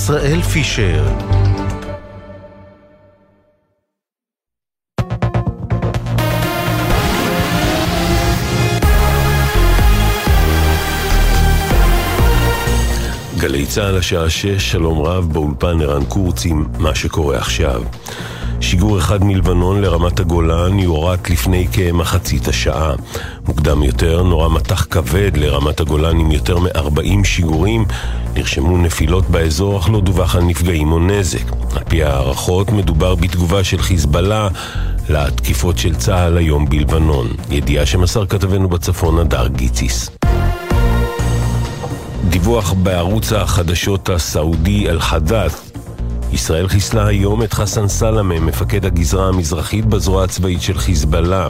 ישראל פישר גלי צה"ל השעה שש, שלום רב, באולפן ערן קורץ עם מה שקורה עכשיו. שיגור אחד מלבנון לרמת הגולן יורט לפני כמחצית השעה. מוקדם יותר נורה מטח כבד לרמת הגולן עם יותר מ-40 שיגורים. נרשמו נפילות באזור אך לא דווח על נפגעים או נזק. על פי הערכות מדובר בתגובה של חיזבאללה לתקיפות של צה"ל היום בלבנון. ידיעה שמסר כתבנו בצפון הדר גיציס. דיווח בערוץ החדשות הסעודי אל-חדאת' ישראל חיסלה היום את חסן סלמה, מפקד הגזרה המזרחית בזרוע הצבאית של חיזבאללה.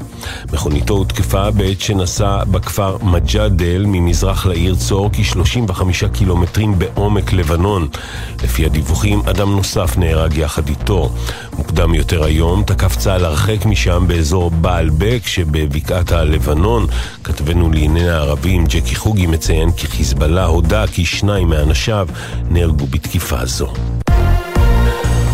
מכוניתו הותקפה בעת שנסע בכפר מג'אדל ממזרח לעיר צור כ-35 קילומטרים בעומק לבנון. לפי הדיווחים, אדם נוסף נהרג יחד איתו. מוקדם יותר היום תקף צה"ל הרחק משם באזור בעל בק שבבקעת הלבנון. כתבנו לענייני הערבים ג'קי חוגי מציין כי חיזבאללה הודה כי שניים מאנשיו נהרגו בתקיפה זו.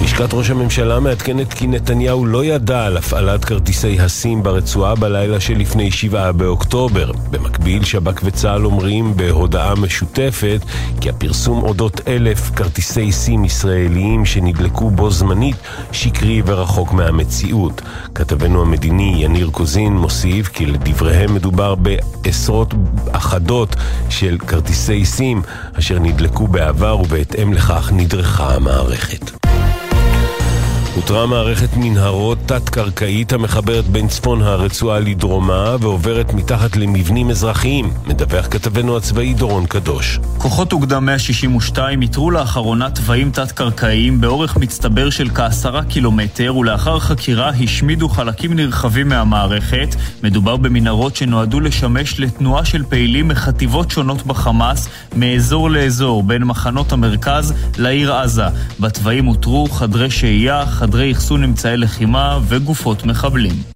לשכת ראש הממשלה מעדכנת כי נתניהו לא ידע על הפעלת כרטיסי הסים ברצועה בלילה שלפני 7 באוקטובר. במקביל, שב"כ וצה"ל אומרים בהודעה משותפת כי הפרסום אודות אלף כרטיסי סים ישראליים שנדלקו בו זמנית שקרי ורחוק מהמציאות. כתבנו המדיני יניר קוזין מוסיף כי לדבריהם מדובר בעשרות אחדות של כרטיסי סים אשר נדלקו בעבר ובהתאם לכך נדרכה המערכת. הותרה מערכת מנהרות תת-קרקעית המחברת בין צפון הרצועה לדרומה ועוברת מתחת למבנים אזרחיים, מדווח כתבנו הצבאי דורון קדוש. כוחות אוגדה 162 איתרו לאחרונה תוואים תת-קרקעיים באורך מצטבר של כעשרה קילומטר ולאחר חקירה השמידו חלקים נרחבים מהמערכת. מדובר במנהרות שנועדו לשמש לתנועה של פעילים מחטיבות שונות בחמאס מאזור לאזור בין מחנות המרכז לעיר עזה. בתוואים אותרו חדרי שהייה, חדרי אחסון אמצעי לחימה וגופות מחבלים.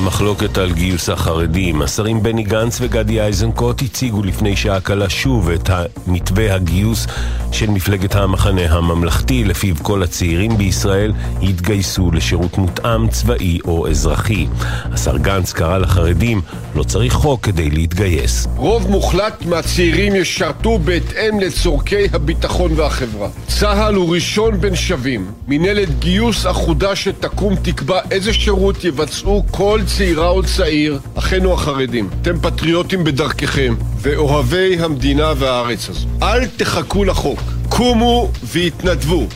המחלוקת על גיוס החרדים. השרים בני גנץ וגדי איזנקוט הציגו לפני שעה קלה שוב את מתווה הגיוס של מפלגת המחנה הממלכתי, לפיו כל הצעירים בישראל יתגייסו לשירות מותאם צבאי או אזרחי. השר גנץ קרא לחרדים, לא צריך חוק כדי להתגייס. רוב מוחלט מהצעירים ישרתו בהתאם לצורכי הביטחון והחברה. צה"ל הוא ראשון בין שווים. מנהלת גיוס אחודה שתקום תקבע איזה שירות יבצעו כל צעירה או צעיר, אחינו החרדים. אתם פטריוטים בדרככם ואוהבי המדינה והארץ הזו. אל תחכו לחוק. קומו והתנדבו.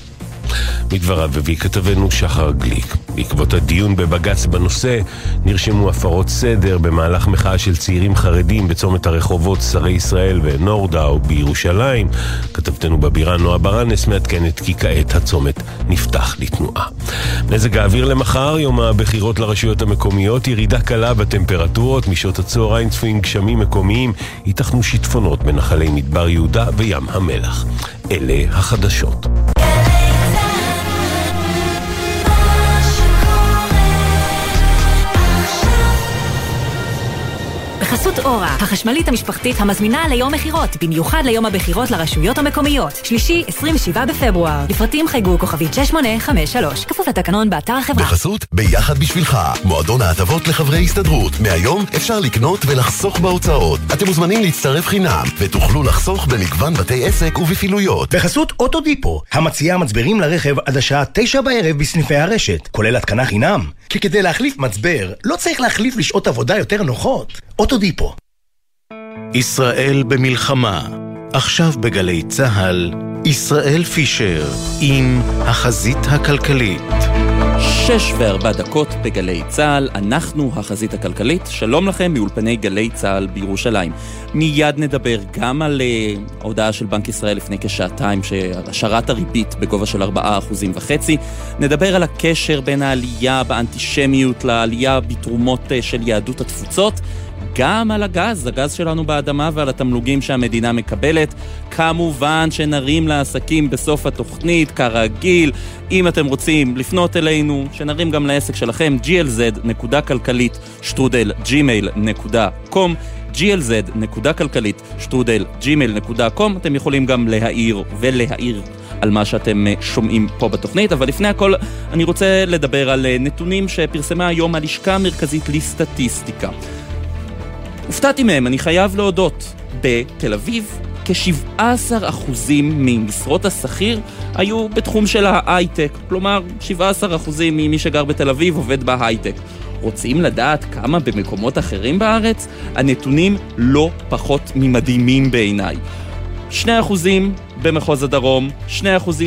מדבריו הביא כתבנו שחר גליק. בעקבות הדיון בבג"ץ בנושא, נרשמו הפרות סדר במהלך מחאה של צעירים חרדים בצומת הרחובות שרי ישראל ונורדאו בירושלים. כתבתנו בבירה נועה ברנס מעדכנת כי כעת הצומת נפתח לתנועה. מזג האוויר למחר, יום הבחירות לרשויות המקומיות, ירידה קלה בטמפרטורות, משעות הצהריים צפויים גשמים מקומיים, ייתכנו שיטפונות בנחלי מדבר יהודה וים המלח. אלה החדשות. בחסות אורה, החשמלית המשפחתית המזמינה ליום מכירות, במיוחד ליום הבחירות לרשויות המקומיות. שלישי, 27 בפברואר. לפרטים חייגו כוכבית 6853, כפוף לתקנון באתר החברה. בחסות ביחד בשבילך, מועדון ההטבות לחברי הסתדרות. מהיום אפשר לקנות ולחסוך בהוצאות. אתם מוזמנים להצטרף חינם, ותוכלו לחסוך במגוון בתי עסק ובפעילויות. בחסות אוטודיפו, המציעה מצברים לרכב עד השעה 9 בערב בסניפי הרשת, כולל התקנה חינם. כי כדי להחליף מצבר, לא צריך להחליף לשעות עבודה יותר נוחות. אוטודיפו. ישראל במלחמה, עכשיו בגלי צה"ל, ישראל פישר עם החזית הכלכלית. שש וארבע דקות בגלי צה"ל, אנחנו החזית הכלכלית, שלום לכם מאולפני גלי צה"ל בירושלים. מיד נדבר גם על uh, הודעה של בנק ישראל לפני כשעתיים, השארת הריבית בגובה של ארבעה אחוזים וחצי. נדבר על הקשר בין העלייה באנטישמיות לעלייה בתרומות uh, של יהדות התפוצות. גם על הגז, הגז שלנו באדמה ועל התמלוגים שהמדינה מקבלת. כמובן שנרים לעסקים בסוף התוכנית, כרגיל. אם אתם רוצים לפנות אלינו, שנרים גם לעסק שלכם, glz.כלכלית שטרודל gmail.com. glz.כלכלית שטרודל gmail.com אתם יכולים גם להעיר ולהעיר על מה שאתם אה, שומעים פה בתוכנית, אבל לפני הכל אני רוצה לדבר על אה, נתונים שפרסמה היום הלשכה המרכזית לסטטיסטיקה. הופתעתי מהם, אני חייב להודות. בתל אביב כ-17% ממשרות השכיר היו בתחום של ההייטק. כלומר, 17% ממי שגר בתל אביב עובד בהייטק. רוצים לדעת כמה במקומות אחרים בארץ? הנתונים לא פחות ממדהימים בעיניי. 2% במחוז הדרום, 2%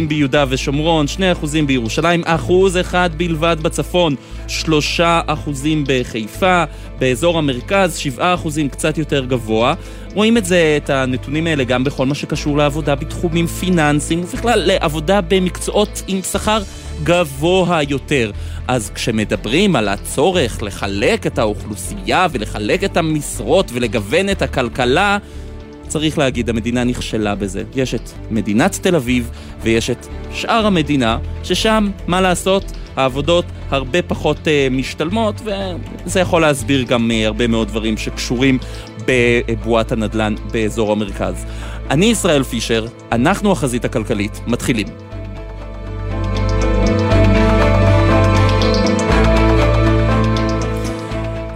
ביהודה ושומרון, 2% בירושלים, אחוז אחד בלבד בצפון, 3% בחיפה, באזור המרכז 7% קצת יותר גבוה. רואים את זה, את הנתונים האלה, גם בכל מה שקשור לעבודה בתחומים פיננסיים, ובכלל לעבודה במקצועות עם שכר גבוה יותר. אז כשמדברים על הצורך לחלק את האוכלוסייה ולחלק את המשרות ולגוון את הכלכלה, צריך להגיד, המדינה נכשלה בזה. יש את מדינת תל אביב ויש את שאר המדינה, ששם, מה לעשות, העבודות הרבה פחות uh, משתלמות, וזה יכול להסביר גם uh, הרבה מאוד דברים שקשורים בבועת הנדל"ן באזור המרכז. אני ישראל פישר, אנחנו החזית הכלכלית, מתחילים.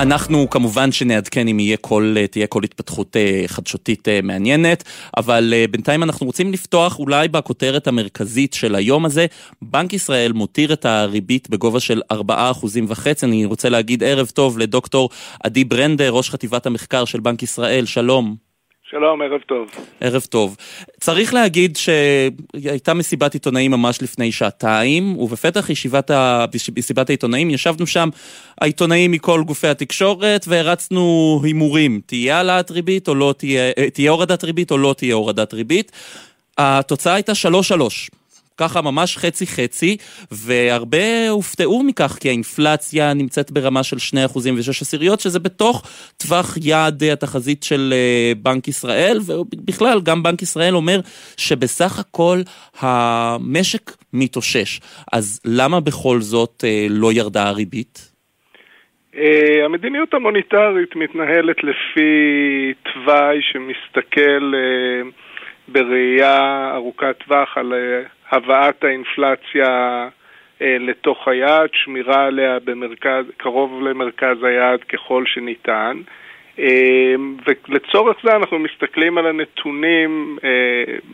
אנחנו כמובן שנעדכן אם יהיה כל, תהיה כל התפתחות אה, חדשותית אה, מעניינת, אבל אה, בינתיים אנחנו רוצים לפתוח אולי בכותרת המרכזית של היום הזה. בנק ישראל מותיר את הריבית בגובה של 4.5%. אני רוצה להגיד ערב טוב לדוקטור עדי ברנדר, ראש חטיבת המחקר של בנק ישראל, שלום. שלום, ערב טוב. ערב טוב. צריך להגיד שהייתה מסיבת עיתונאים ממש לפני שעתיים, ובפתח ישיבת ה... מסיבת העיתונאים ישבנו שם העיתונאים מכל גופי התקשורת והרצנו הימורים. תהיה העלאת ריבית או לא תהיה... אה, תהיה הורדת ריבית או לא תהיה הורדת ריבית. התוצאה הייתה 3-3. ככה ממש חצי-חצי, והרבה הופתעו מכך כי האינפלציה נמצאת ברמה של 2% ו-6 עשיריות, שזה בתוך טווח יעד התחזית של אה, בנק ישראל, ובכלל גם בנק ישראל אומר שבסך הכל המשק מתאושש. אז למה בכל זאת אה, לא ירדה הריבית? Uh, המדיניות המוניטרית מתנהלת לפי תוואי שמסתכל uh, בראייה ארוכת טווח על uh, הבאת האינפלציה אה, לתוך היעד, שמירה עליה במרכז, קרוב למרכז היעד ככל שניתן. אה, ולצורך זה אנחנו מסתכלים על הנתונים אה,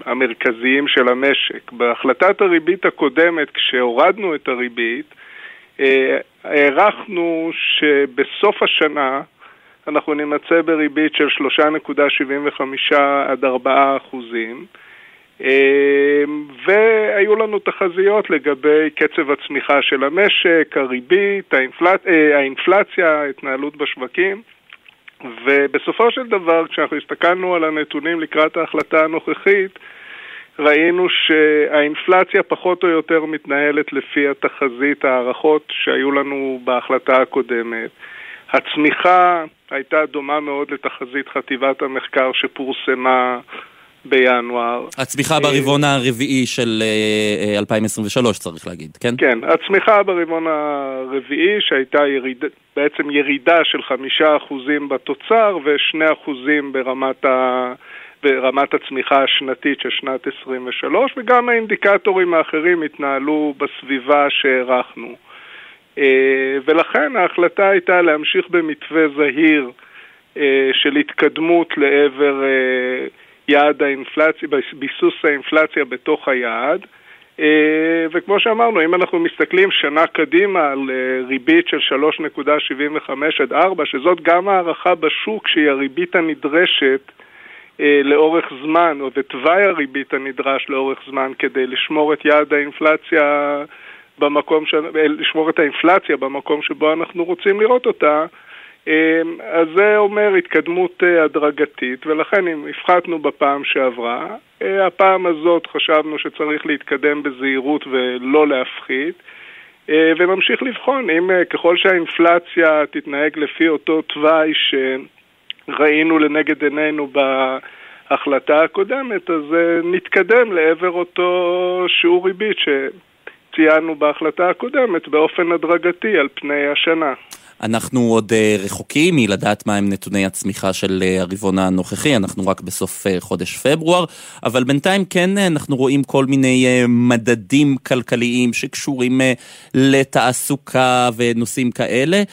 המרכזיים של המשק. בהחלטת הריבית הקודמת, כשהורדנו את הריבית, אה, הערכנו שבסוף השנה אנחנו נימצא בריבית של 3.75 עד 4 אחוזים. אמ, והיו לנו תחזיות לגבי קצב הצמיחה של המשק, הריבית, האינפלצ... אה, האינפלציה, ההתנהלות בשווקים. ובסופו של דבר, כשאנחנו הסתכלנו על הנתונים לקראת ההחלטה הנוכחית, ראינו שהאינפלציה פחות או יותר מתנהלת לפי התחזית, ההערכות שהיו לנו בהחלטה הקודמת. הצמיחה הייתה דומה מאוד לתחזית חטיבת המחקר שפורסמה בינואר. הצמיחה אה, ברבעון הרביעי של 2023 אה, צריך להגיד, כן? כן, הצמיחה ברבעון הרביעי שהייתה יריד, בעצם ירידה של חמישה אחוזים בתוצר ושני אחוזים ברמת ה... ברמת הצמיחה השנתית של שנת 23, וגם האינדיקטורים האחרים התנהלו בסביבה שהערכנו. אה, ולכן ההחלטה הייתה להמשיך במתווה זהיר של התקדמות לעבר יעד האינפלציה, ביסוס האינפלציה בתוך היעד. אה, וכמו שאמרנו, אם אנחנו מסתכלים שנה קדימה על אה, ריבית של 3.75 עד 4, שזאת גם הערכה בשוק שהיא הריבית הנדרשת אה, לאורך זמן, או ותוואי הריבית הנדרש לאורך זמן כדי לשמור את יעד האינפלציה במקום, ש... לשמור את האינפלציה במקום שבו אנחנו רוצים לראות אותה, אמ, אז זה אומר התקדמות אה, הדרגתית, ולכן אם הפחתנו בפעם שעברה, אה, הפעם הזאת חשבנו שצריך להתקדם בזהירות ולא להפחית, אה, ונמשיך לבחון אם ככל שהאינפלציה תתנהג לפי אותו תוואי שראינו לנגד עינינו בהחלטה הקודמת, אז נתקדם לעבר אותו שיעור ריבית שציינו בהחלטה הקודמת באופן הדרגתי על פני השנה. אנחנו עוד uh, רחוקים מלדעת מהם נתוני הצמיחה של uh, הרבעון הנוכחי, אנחנו רק בסוף uh, חודש פברואר, אבל בינתיים כן אנחנו רואים כל מיני מדדים כלכליים שקשורים לתעסוקה ונושאים כאלה.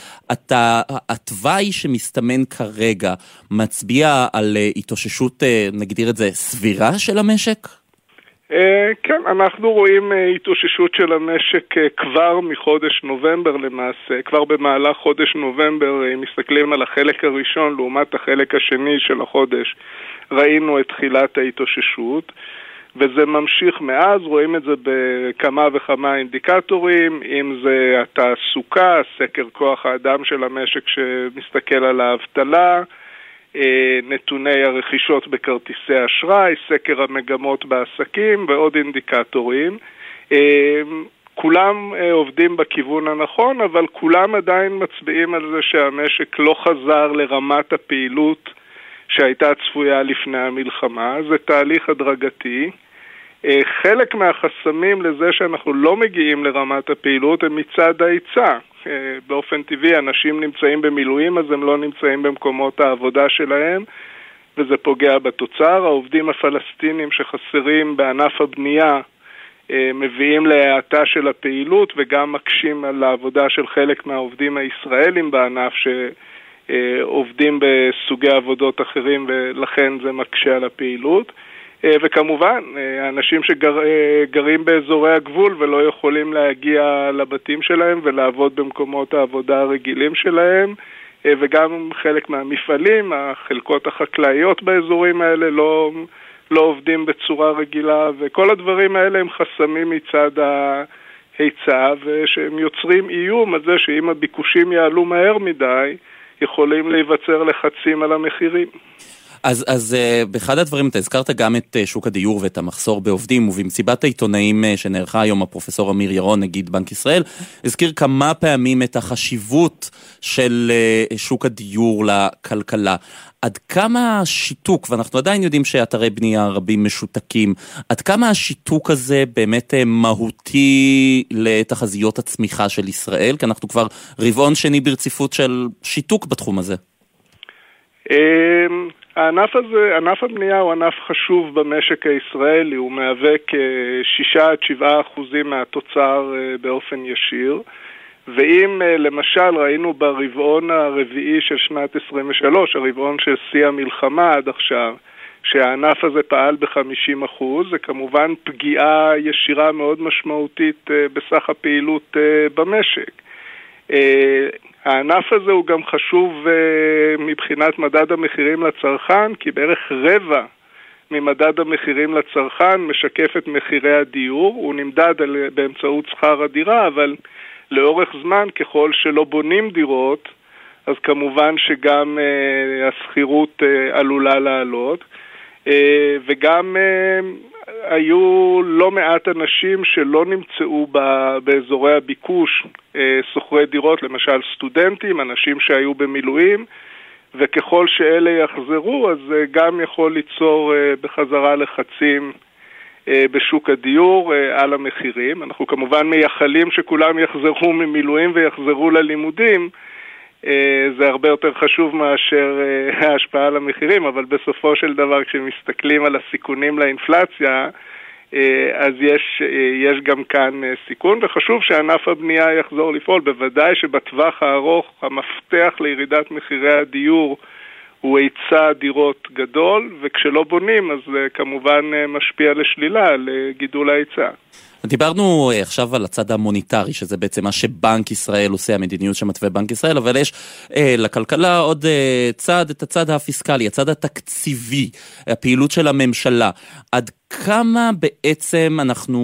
התוואי שמסתמן כרגע מצביע על התאוששות, נגדיר את זה, סבירה של המשק? אה, כן, אנחנו רואים אה, התאוששות של המשק אה, כבר מחודש נובמבר למעשה, כבר במהלך חודש נובמבר, אם מסתכלים על החלק הראשון לעומת החלק השני של החודש, ראינו את תחילת ההתאוששות. וזה ממשיך מאז, רואים את זה בכמה וכמה אינדיקטורים, אם זה התעסוקה, סקר כוח האדם של המשק שמסתכל על האבטלה, נתוני הרכישות בכרטיסי אשראי, סקר המגמות בעסקים ועוד אינדיקטורים. אה, כולם אה, עובדים בכיוון הנכון, אבל כולם עדיין מצביעים על זה שהמשק לא חזר לרמת הפעילות שהייתה צפויה לפני המלחמה. זה תהליך הדרגתי. חלק מהחסמים לזה שאנחנו לא מגיעים לרמת הפעילות הם מצד ההיצע. אה, באופן טבעי אנשים נמצאים במילואים אז הם לא נמצאים במקומות העבודה שלהם וזה פוגע בתוצר. העובדים הפלסטינים שחסרים בענף הבנייה אה, מביאים להאטה של הפעילות וגם מקשים על העבודה של חלק מהעובדים הישראלים בענף שעובדים בסוגי עבודות אחרים ולכן זה מקשה על הפעילות. אה, וכמובן, אה, אנשים שגרים אה, באזורי הגבול ולא יכולים להגיע לבתים שלהם ולעבוד במקומות העבודה הרגילים שלהם, וגם חלק מהמפעלים, החלקות החקלאיות באזורים האלה לא, לא עובדים בצורה רגילה, וכל הדברים האלה הם חסמים מצד ההיצע, ושהם יוצרים איום על זה שאם הביקושים יעלו מהר מדי, יכולים להיווצר לחצים על המחירים. אז, אז uh, באחד הדברים, אתה הזכרת גם את uh, שוק הדיור ואת המחסור בעובדים, ובמסיבת העיתונאים uh, שנערכה היום הפרופסור אמיר ירון, נגיד בנק ישראל, הזכיר כמה פעמים את החשיבות של uh, שוק הדיור לכלכלה. עד כמה השיתוק, ואנחנו עדיין יודעים שאתרי בנייה רבים משותקים, עד כמה השיתוק הזה באמת מהותי לתחזיות הצמיחה של ישראל? כי אנחנו כבר רבעון שני ברציפות של שיתוק בתחום הזה. הענף הזה, ענף הבנייה הוא ענף חשוב במשק הישראלי, הוא מהווה כ-6 עד 7 אחוזים מהתוצר אה, באופן ישיר. ואם אה, למשל ראינו ברבעון הרביעי של שנת 23, הרבעון של שיא המלחמה עד עכשיו, שהענף הזה פעל ב-50%, אחוז, זה כמובן פגיעה ישירה מאוד משמעותית אה, בסך הפעילות במשק. הענף הזה הוא גם חשוב uh, מבחינת מדד המחירים לצרכן, כי בערך רבע ממדד המחירים לצרכן משקף את מחירי הדיור, הוא נמדד על, באמצעות שכר הדירה, אבל לאורך זמן, ככל שלא בונים דירות, אז כמובן שגם uh, השכירות uh, עלולה לעלות, uh, וגם uh, היו לא מעט אנשים שלא נמצאו באזורי הביקוש, אה, שוכרי דירות, למשל סטודנטים, אנשים שהיו במילואים, וככל שאלה יחזרו, אז אה, גם יכול ליצור אה, בחזרה לחצים בשוק הדיור על המחירים. אנחנו כמובן מייחלים שכולם יחזרו ממילואים ויחזרו ללימודים, זה הרבה יותר חשוב מאשר אה, ההשפעה על המחירים, אבל בסופו של דבר כשמסתכלים על הסיכונים לאינפלציה, אה, אז יש, יש גם כאן סיכון, וחשוב שענף הבנייה יחזור לפעול. בוודאי שבטווח הארוך המפתח לירידת מחירי הדיור הוא היצע דירות גדול, וכשלא בונים אז זה כמובן משפיע לשלילה על גידול ההיצע. דיברנו אה, עכשיו על הצד המוניטרי, שזה בעצם מה שבנק ישראל עושה, המדיניות שמתווה בנק ישראל, אבל יש אה, לכלכלה עוד אה, צד, את הצד הפיסקלי, הצד התקציבי, הפעילות של הממשלה. עד כמה בעצם אנחנו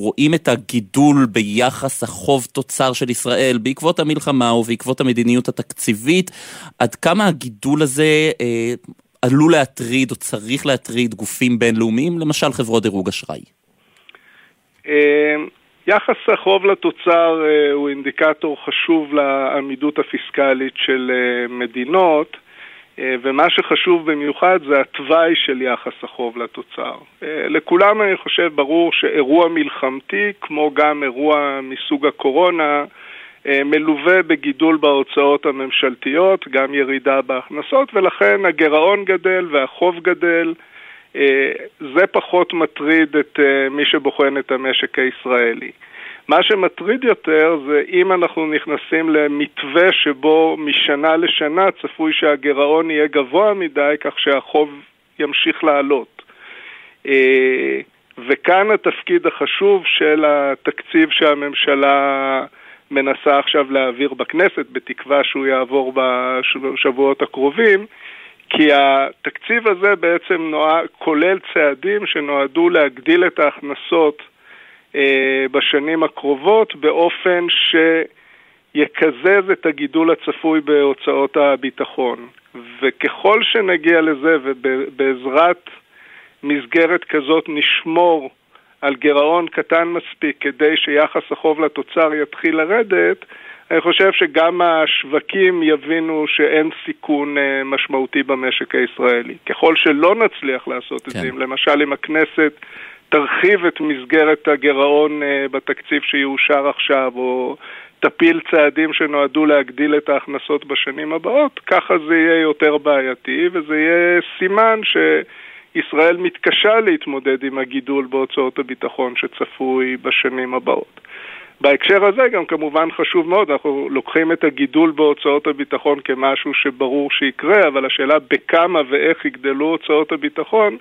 רואים את הגידול ביחס החוב תוצר של ישראל בעקבות המלחמה ובעקבות המדיניות התקציבית, עד כמה הגידול הזה אה, עלול להטריד או צריך להטריד גופים בינלאומיים, למשל חברות דירוג אשראי? אה, יחס החוב לתוצר אה, הוא אינדיקטור חשוב לעמידות הפיסקלית של אה, מדינות, ומה שחשוב במיוחד זה התוואי של יחס החוב לתוצר. לכולם אני חושב ברור שאירוע מלחמתי, כמו גם אירוע מסוג הקורונה, מלווה בגידול בהוצאות הממשלתיות, גם ירידה בהכנסות, ולכן הגירעון גדל והחוב גדל. זה פחות מטריד את מי שבוחן את המשק הישראלי. מה שמטריד יותר זה אם אנחנו נכנסים למתווה שבו משנה לשנה צפוי שהגירעון יהיה גבוה מדי כך שהחוב ימשיך לעלות. אה, וכאן התפקיד החשוב של התקציב שהממשלה מנסה עכשיו להעביר בכנסת, בתקווה שהוא יעבור בשבועות הקרובים, כי התקציב הזה בעצם נועד, כולל צעדים שנועדו להגדיל את ההכנסות אה, בשנים הקרובות באופן שיקזז את הגידול הצפוי בהוצאות הביטחון. וככל שנגיע לזה ובעזרת מסגרת כזאת נשמור על גירעון קטן מספיק כדי שיחס החוב לתוצר יתחיל לרדת, אני חושב שגם השווקים יבינו שאין סיכון אה, משמעותי במשק הישראלי. ככל שלא נצליח לעשות כן. את זה, למשל אם הכנסת תרחיב את מסגרת הגירעון אה, בתקציב שיאושר עכשיו, או תפיל צעדים שנועדו להגדיל את ההכנסות בשנים הבאות, ככה זה יהיה יותר בעייתי, וזה יהיה סימן שישראל מתקשה להתמודד עם הגידול בהוצאות הביטחון שצפוי בשנים הבאות. בהקשר הזה גם כמובן חשוב מאוד, אנחנו לוקחים את הגידול בהוצאות הביטחון כמשהו שברור שיקרה, אבל השאלה בכמה ואיך יגדלו הוצאות הביטחון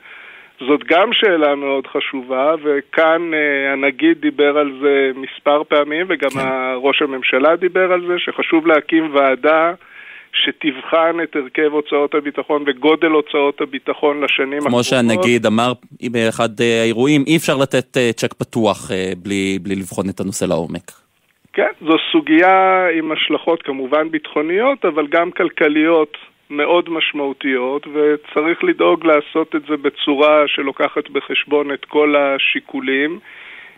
זאת גם שאלה מאוד חשובה, וכאן אה, הנגיד דיבר על זה מספר פעמים, וגם כן. ראש הממשלה דיבר על זה, שחשוב להקים ועדה שתבחן את הרכב הוצאות הביטחון וגודל הוצאות הביטחון לשנים הקרובות. כמו שהנגיד אמר באחד אה, האירועים, אי אפשר לתת אה, צ'ק פתוח בלי, בלי לבחון את הנושא לעומק. כן, זו סוגיה עם השלכות כמובן ביטחוניות, אבל גם כלכליות מאוד משמעותיות, וצריך לדאוג לעשות את זה בצורה שלוקחת בחשבון את כל השיקולים.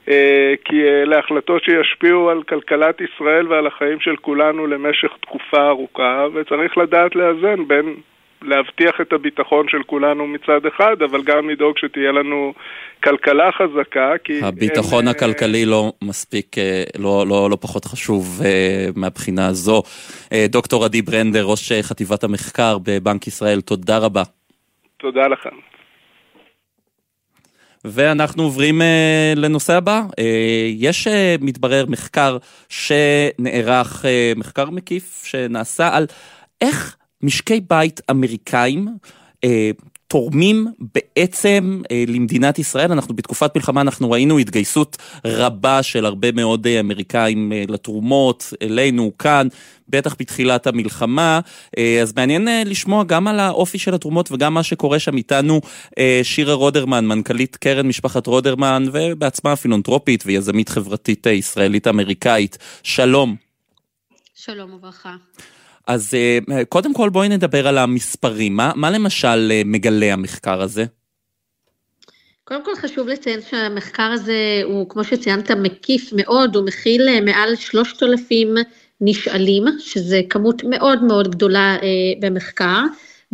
אה, כי אלה החלטות שישפיעו על כלכלת ישראל ועל החיים של כולנו למשך תקופה ארוכה, וצריך לדעת לאזן בין להבטיח את הביטחון של כולנו מצד אחד, אבל גם לדאוג שתהיה לנו כלכלה חזקה, כי... הביטחון אין, הכלכלי לא מספיק, אה, לא, לא, לא פחות חשוב אה, מהבחינה הזו. אה, דוקטור עדי ברנדר, ראש חטיבת המחקר בבנק ישראל, תודה רבה. תודה לכם. ואנחנו עוברים uh, לנושא הבא. Uh, יש, uh, מתברר, מחקר שנערך, uh, מחקר מקיף שנעשה על איך משקי בית אמריקאים אה, תורמים בעצם אה, למדינת ישראל. אנחנו בתקופת מלחמה, אנחנו ראינו התגייסות רבה של הרבה מאוד אה, אמריקאים אה, לתרומות אלינו כאן, בטח בתחילת המלחמה. אה, אז מעניין אה, לשמוע גם על האופי של התרומות וגם מה שקורה שם איתנו. אה, שירה רודרמן, מנכ"לית קרן משפחת רודרמן, ובעצמה פילנטרופית ויזמית חברתית אה, ישראלית-אמריקאית. שלום. שלום וברכה. אז אה, קודם כל בואי נדבר על המספרים. מה, מה למשל אה, מגלה המחקר הזה? קודם כל חשוב לציין שהמחקר הזה הוא, כמו שציינת, מקיף מאוד, הוא מכיל אה, מעל 3,000 נשאלים, שזה כמות מאוד מאוד גדולה אה, במחקר,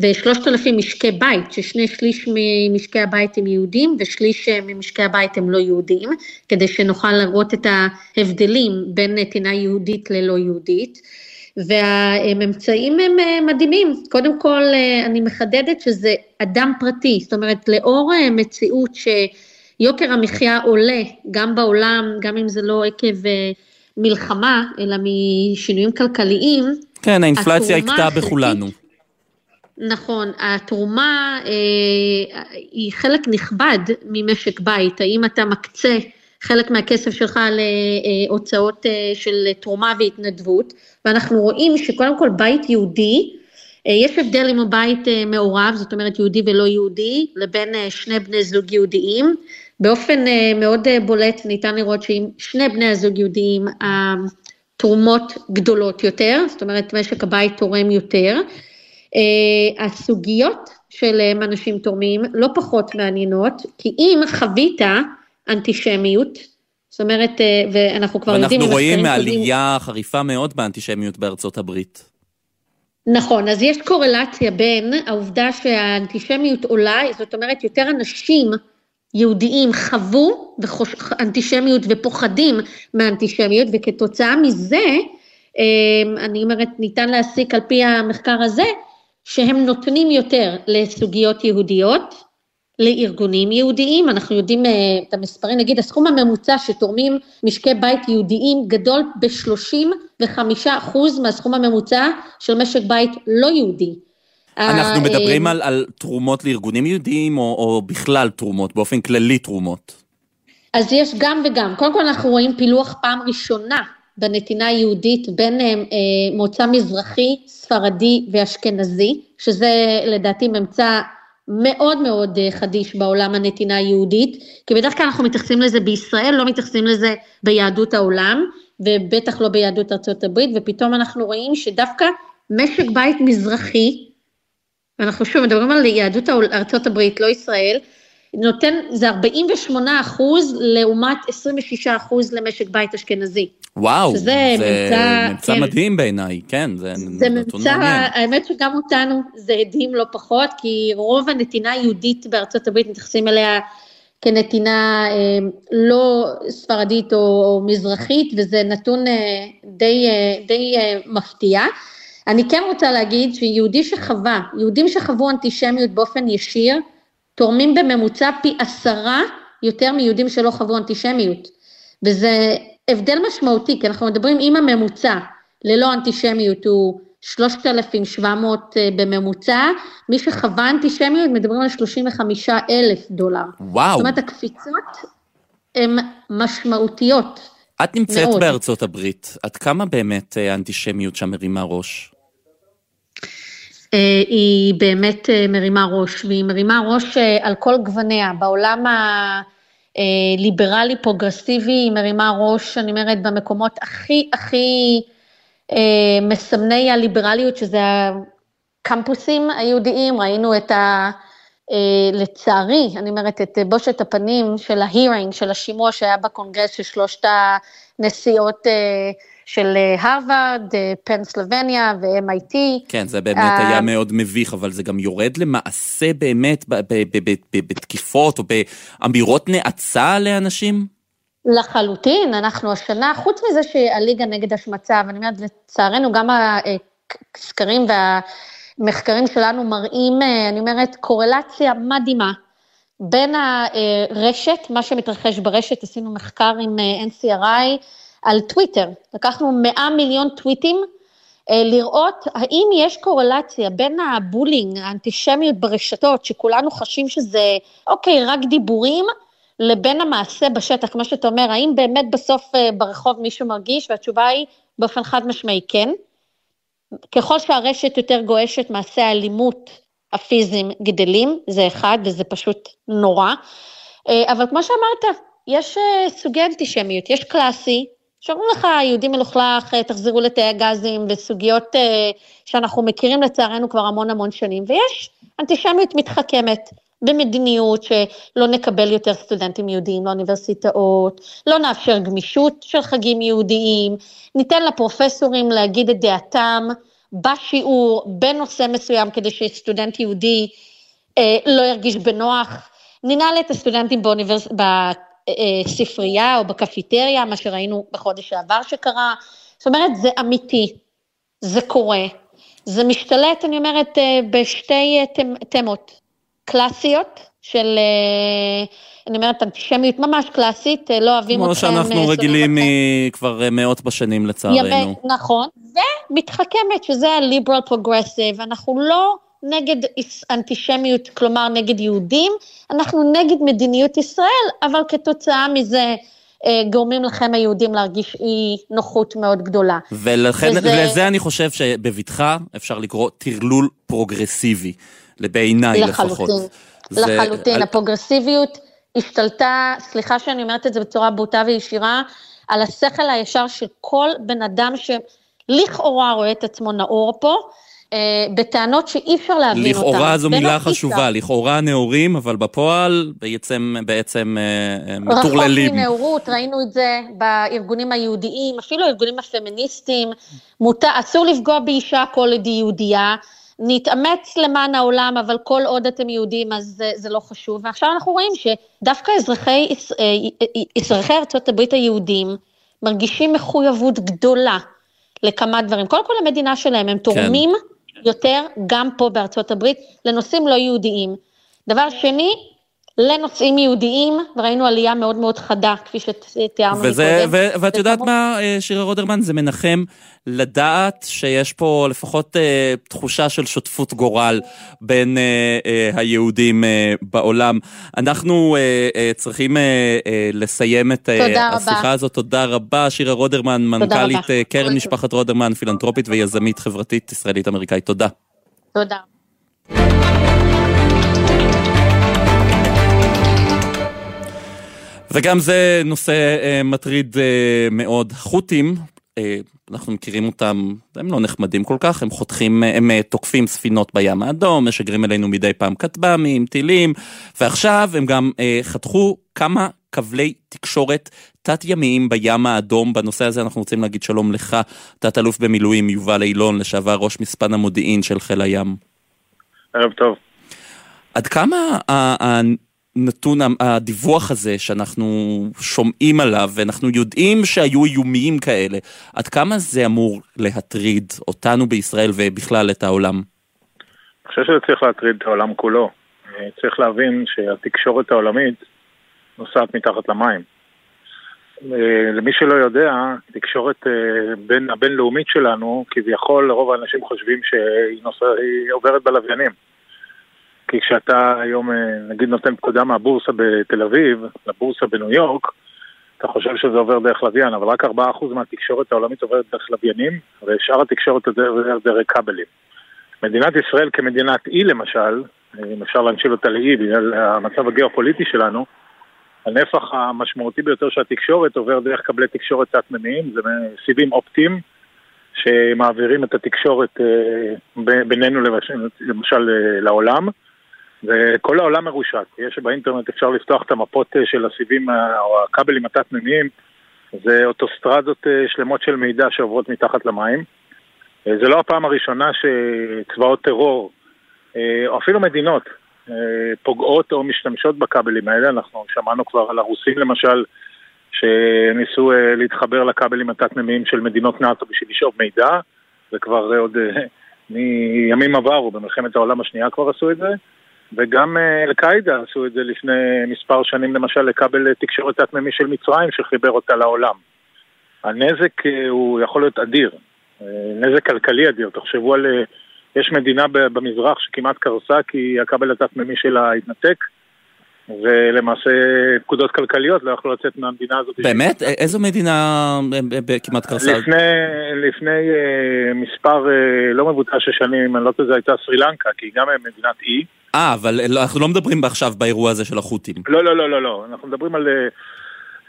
ו-3,000 משקי בית, ששני שליש ממשקי הבית הם יהודים ושליש ממשקי הבית הם לא יהודים, כדי שנוכל לראות את ההבדלים בין נתינה יהודית ללא יהודית. והממצאים הם אה, מדהימים. קודם כל, אה, אני מחדדת שזה אדם פרטי, זאת אומרת, לאור אה, מציאות שיוקר המחיה עולה, גם בעולם, גם אם זה לא עקב מלחמה, אלא משינויים כלכליים. כן, האינפלציה הכתה בכולנו. נכון, התרומה אה, היא חלק נכבד ממשק בית, האם אתה מקצה חלק מהכסף שלך להוצאות אה, של תרומה והתנדבות, ואנחנו רואים שקודם כל בית יהודי, אה, יש הבדל אם הוא בית אה, מעורב, זאת אומרת יהודי ולא יהודי, לבין שני בני זוג יהודיים. באופן מאוד בולט ניתן לראות שאם שני בני הזוג יהודיים, התרומות גדולות יותר, זאת אומרת משק הבית תורם יותר. הסוגיות שלהם אנשים תורמים לא פחות מעניינות, כי אם חווית אנטישמיות, זאת אומרת, אה, ואנחנו כבר יודעים... ואנחנו רואים עלייה חריפה מאוד באנטישמיות בארצות הברית. נכון, אז יש קורלציה בין העובדה שהאנטישמיות עולה, זאת אומרת, יותר אנשים יהודיים חוו אנטישמיות ופוחדים מאנטישמיות, וכתוצאה מזה, אני אומרת, ניתן להסיק על פי המחקר הזה, שהם נותנים יותר לסוגיות יהודיות, לארגונים יהודיים, אנחנו יודעים אה, את המספרים, נגיד הסכום הממוצע שתורמים משקי בית יהודיים גדול ב-35% מהסכום הממוצע של משק בית לא יהודי. אנחנו אה, מדברים על, על תרומות לארגונים יהודיים או, או בכלל תרומות, באופן כללי תרומות? אז יש גם וגם. קודם כל אנחנו רואים פילוח פעם ראשונה בנתינה היהודית בין אה, אה, מוצא מזרחי, ספרדי ואשכנזי, שזה לדעתי ממצא מאוד מאוד אה, חדיש בעולם הנתינה היהודית, כי בדרך כלל אנחנו מתייחסים לזה בישראל, לא מתייחסים לזה ביהדות העולם, ובטח לא ביהדות ארצות הברית, ופתאום אנחנו רואים שדווקא משק בית מזרחי, אנחנו שוב מדברים על יהדות ארצות הברית, לא ישראל, נותן, זה 48 אחוז לעומת 26 אחוז למשק בית אשכנזי. וואו, זה ממצא, ממצא כן, מדהים בעיניי, כן, זה, זה ממצא, מעניין. האמת שגם אותנו זה הדהים לא פחות, כי רוב הנתינה היהודית בארצות הברית מתייחסים אליה כנתינה אה, לא ספרדית או, או מזרחית, וזה נתון אה, די, אה, די אה, מפתיע. אני כן רוצה להגיד שיהודי שחווה, יהודים שחוו אנטישמיות באופן ישיר, תורמים בממוצע פי עשרה יותר מיהודים שלא חוו אנטישמיות. וזה הבדל משמעותי, כי אנחנו מדברים עם הממוצע ללא אנטישמיות הוא 3,700 אה, בממוצע, מי שחווה אנטישמיות מדברים על 35 אלף דולר. וואו. זאת אומרת, הקפיצות הן משמעותיות. את נמצאת מאוד. בארצות הברית, עד כמה באמת האנטישמיות אה, שם מרימה ראש? אה, היא באמת מרימה ראש, והיא מרימה ראש על כל גווניה. בעולם ה... אה, ליברלי פרוגרסיבי, היא מרימה ראש, אני אומרת, במקומות הכי הכי אה, מסמני הליברליות, שזה הקמפוסים היהודיים, ראינו את ה... אה, לצערי, אני אומרת, את בושת הפנים של ה hearing, של השימוע שהיה בקונגרס של שלושת הנשיאות של אה, הרווארד, אה, פנסלבניה ו-MIT. כן, זה באמת אה, היה מאוד מביך, אבל זה גם יורד למעשה באמת בתקיפות או באמירות נאצה לאנשים? לחלוטין, אנחנו השנה, חוץ מזה שהליגה נגד השמצה, ואני אומרת, לצערנו, גם הסקרים והמחקרים שלנו מראים, אני אומרת, קורלציה מדהימה בין הרשת, מה שמתרחש ברשת, עשינו מחקר עם NCRI, על טוויטר, לקחנו 100 מיליון טוויטים, אה, לראות האם יש קורלציה בין הבולינג, האנטישמיות ברשתות, שכולנו חשים שזה, אוקיי, רק דיבורים, לבין המעשה בשטח, כמו שאתה אומר, האם באמת בסוף אה, ברחוב מישהו מרגיש, והתשובה היא באופן חד משמעי כן. ככל שהרשת יותר גועשת, מעשי האלימות הפיזיים גדלים, זה אחד, וזה פשוט נורא. אה, אבל כמו שאמרת, יש סוגי אנטישמיות, יש קלאסי, שאומרים לך, יהודי מלוכלך, אה, תחזרו לתאי הגזים, וסוגיות אה, שאנחנו מכירים לצערנו כבר המון המון שנים, ויש אנטישמיות מתחכמת במדיניות שלא נקבל יותר סטודנטים יהודיים לאוניברסיטאות, לא נאפשר גמישות של חגים יהודיים, ניתן לפרופסורים להגיד את דעתם בשיעור, בנושא מסוים, כדי שסטודנט יהודי אה, לא ירגיש בנוח. ננעל את הסטודנטים באוניברס... אה, ספרייה או בקפיטריה, מה שראינו בחודש שעבר שקרה. זאת אומרת, זה אמיתי, זה קורה. זה משתלט, אני אומרת, אה, בשתי אה, תמות קלאסיות של, אני אומרת, אנטישמיות ממש קלאסית, לא אוהבים אתכם. כמו שאנחנו רגילים כבר מאות בשנים לצערנו. ימי, נכון, ומתחכמת, שזה ה-liberal progressive, אנחנו לא... נגד אנטישמיות, כלומר נגד יהודים, אנחנו נגד מדיניות ישראל, אבל כתוצאה מזה אה, גורמים לכם היהודים להרגיש אי נוחות מאוד גדולה. ולכן, וזה... ולזה אני חושב שבבטחה אפשר לקרוא טרלול פרוגרסיבי, בעיניי לפחות. לחלוטין, לחלוטין. זה... הפרוגרסיביות השתלטה, סליחה שאני אומרת את זה בצורה בוטה וישירה, על השכל הישר של כל בן אדם שלכאורה רואה את עצמו נאור פה, בטענות שאי אפשר להבין אותן. לכאורה זו מילה חשובה, לכאורה נאורים, אבל בפועל בעצם, בעצם אה, מטורללים. רחוק מנאורות, ראינו את זה בארגונים היהודיים, אפילו הארגונים הפמיניסטיים. מותר, אסור לפגוע באישה כל עוד היא יהודייה. נתאמץ למען העולם, אבל כל עוד אתם יהודים אז זה, זה לא חשוב. ועכשיו אנחנו רואים שדווקא אזרחי, אה, אזרחי ארצות הברית היהודים מרגישים מחויבות גדולה לכמה דברים. קודם כל למדינה שלהם, הם תורמים כן. יותר גם פה בארצות הברית לנושאים לא יהודיים. דבר שני, לנושאים יהודיים, וראינו עלייה מאוד מאוד חדה, כפי שתיארנו וזה, מקודם. ואת יודעת מה, אה, שירה רודרמן, זה מנחם לדעת שיש פה לפחות אה, תחושה של שותפות גורל בין אה, אה, היהודים אה, בעולם. אנחנו אה, אה, צריכים אה, אה, לסיים את אה, השיחה רבה. הזאת. תודה רבה, שירה רודרמן, מנכ"לית אה, קרן משפחת רודרמן, פילנטרופית ויזמית חברתית ישראלית-אמריקאית. תודה. תודה. וגם זה נושא אה, מטריד אה, מאוד. חות'ים, אה, אנחנו מכירים אותם, הם לא נחמדים כל כך, הם חותכים, הם תוקפים ספינות בים האדום, משגרים אלינו מדי פעם כטב"מים, טילים, ועכשיו הם גם חתכו כמה כבלי תקשורת תת-ימיים בים האדום. בנושא הזה אנחנו רוצים להגיד שלום לך, תת-אלוף במילואים יובל אילון, לשעבר ראש מספן המודיעין של חיל הים. ערב טוב. עד כמה נתון הדיווח הזה שאנחנו שומעים עליו, ואנחנו יודעים שהיו איומים כאלה, עד כמה זה אמור להטריד אותנו בישראל ובכלל את העולם? אני חושב שזה צריך להטריד את העולם כולו. צריך להבין שהתקשורת העולמית נוסעת מתחת למים. למי שלא יודע, תקשורת אה, הבינלאומית שלנו, כביכול רוב האנשים חושבים שהיא נוסע, עוברת בלוויינים. כי כשאתה היום, אה, נגיד, נותן פקודה מהבורסה בתל אביב לבורסה בניו יורק, אתה חושב שזה עובר דרך לוויין, אבל רק 4% מהתקשורת העולמית עוברת דרך לוויינים, ושאר התקשורת עובר דרך כבלים. מדינת ישראל כמדינת אי למשל, אם אפשר להנשיל אותה לאי בגלל המצב הגיאופוליטי שלנו, הנפח המשמעותי ביותר של התקשורת עובר דרך כבלי תקשורת תת-ממיים, זה סיבים אופטיים שמעבירים את התקשורת אה, בינינו למשל, למשל אה, לעולם. וכל העולם מרושת. יש באינטרנט, אפשר לפתוח את המפות אה, של הסיבים אה, או הכבלים התת-מימיים, זה אוטוסטרדות אה, שלמות של מידע שעוברות מתחת למים. זה לא הפעם הראשונה שצבאות טרור, או אפילו מדינות, פוגעות או משתמשות בכבלים האלה. אנחנו שמענו כבר על הרוסים למשל, שניסו להתחבר לכבלים התת-מימיים של מדינות נאט"ו בשביל לשאוב מידע, וכבר עוד מימים עברו, במלחמת העולם השנייה כבר עשו את זה. וגם אה, אל-קאעידה עשו את זה לפני מספר שנים למשל לכבל תקשורת תת-מימי של מצרים שחיבר אותה לעולם. הנזק אה, הוא יכול להיות אדיר, אה, נזק כלכלי אדיר. תחשבו על... יש מדינה במזרח שכמעט קרסה כי הכבל התת-מימי שלה התנתק. ולמעשה פקודות כלכליות לא יכלו לצאת מהמדינה הזאת. באמת? איזו מדינה כמעט קרסה? לפני, לפני מספר לא מבוטל של שנים, אני לא יודע, זו הייתה סרי לנקה, כי היא גם מדינת אי. אה, אבל לא, אנחנו לא מדברים עכשיו באירוע הזה של החות'ים. לא, לא, לא, לא, לא. אנחנו מדברים על אה,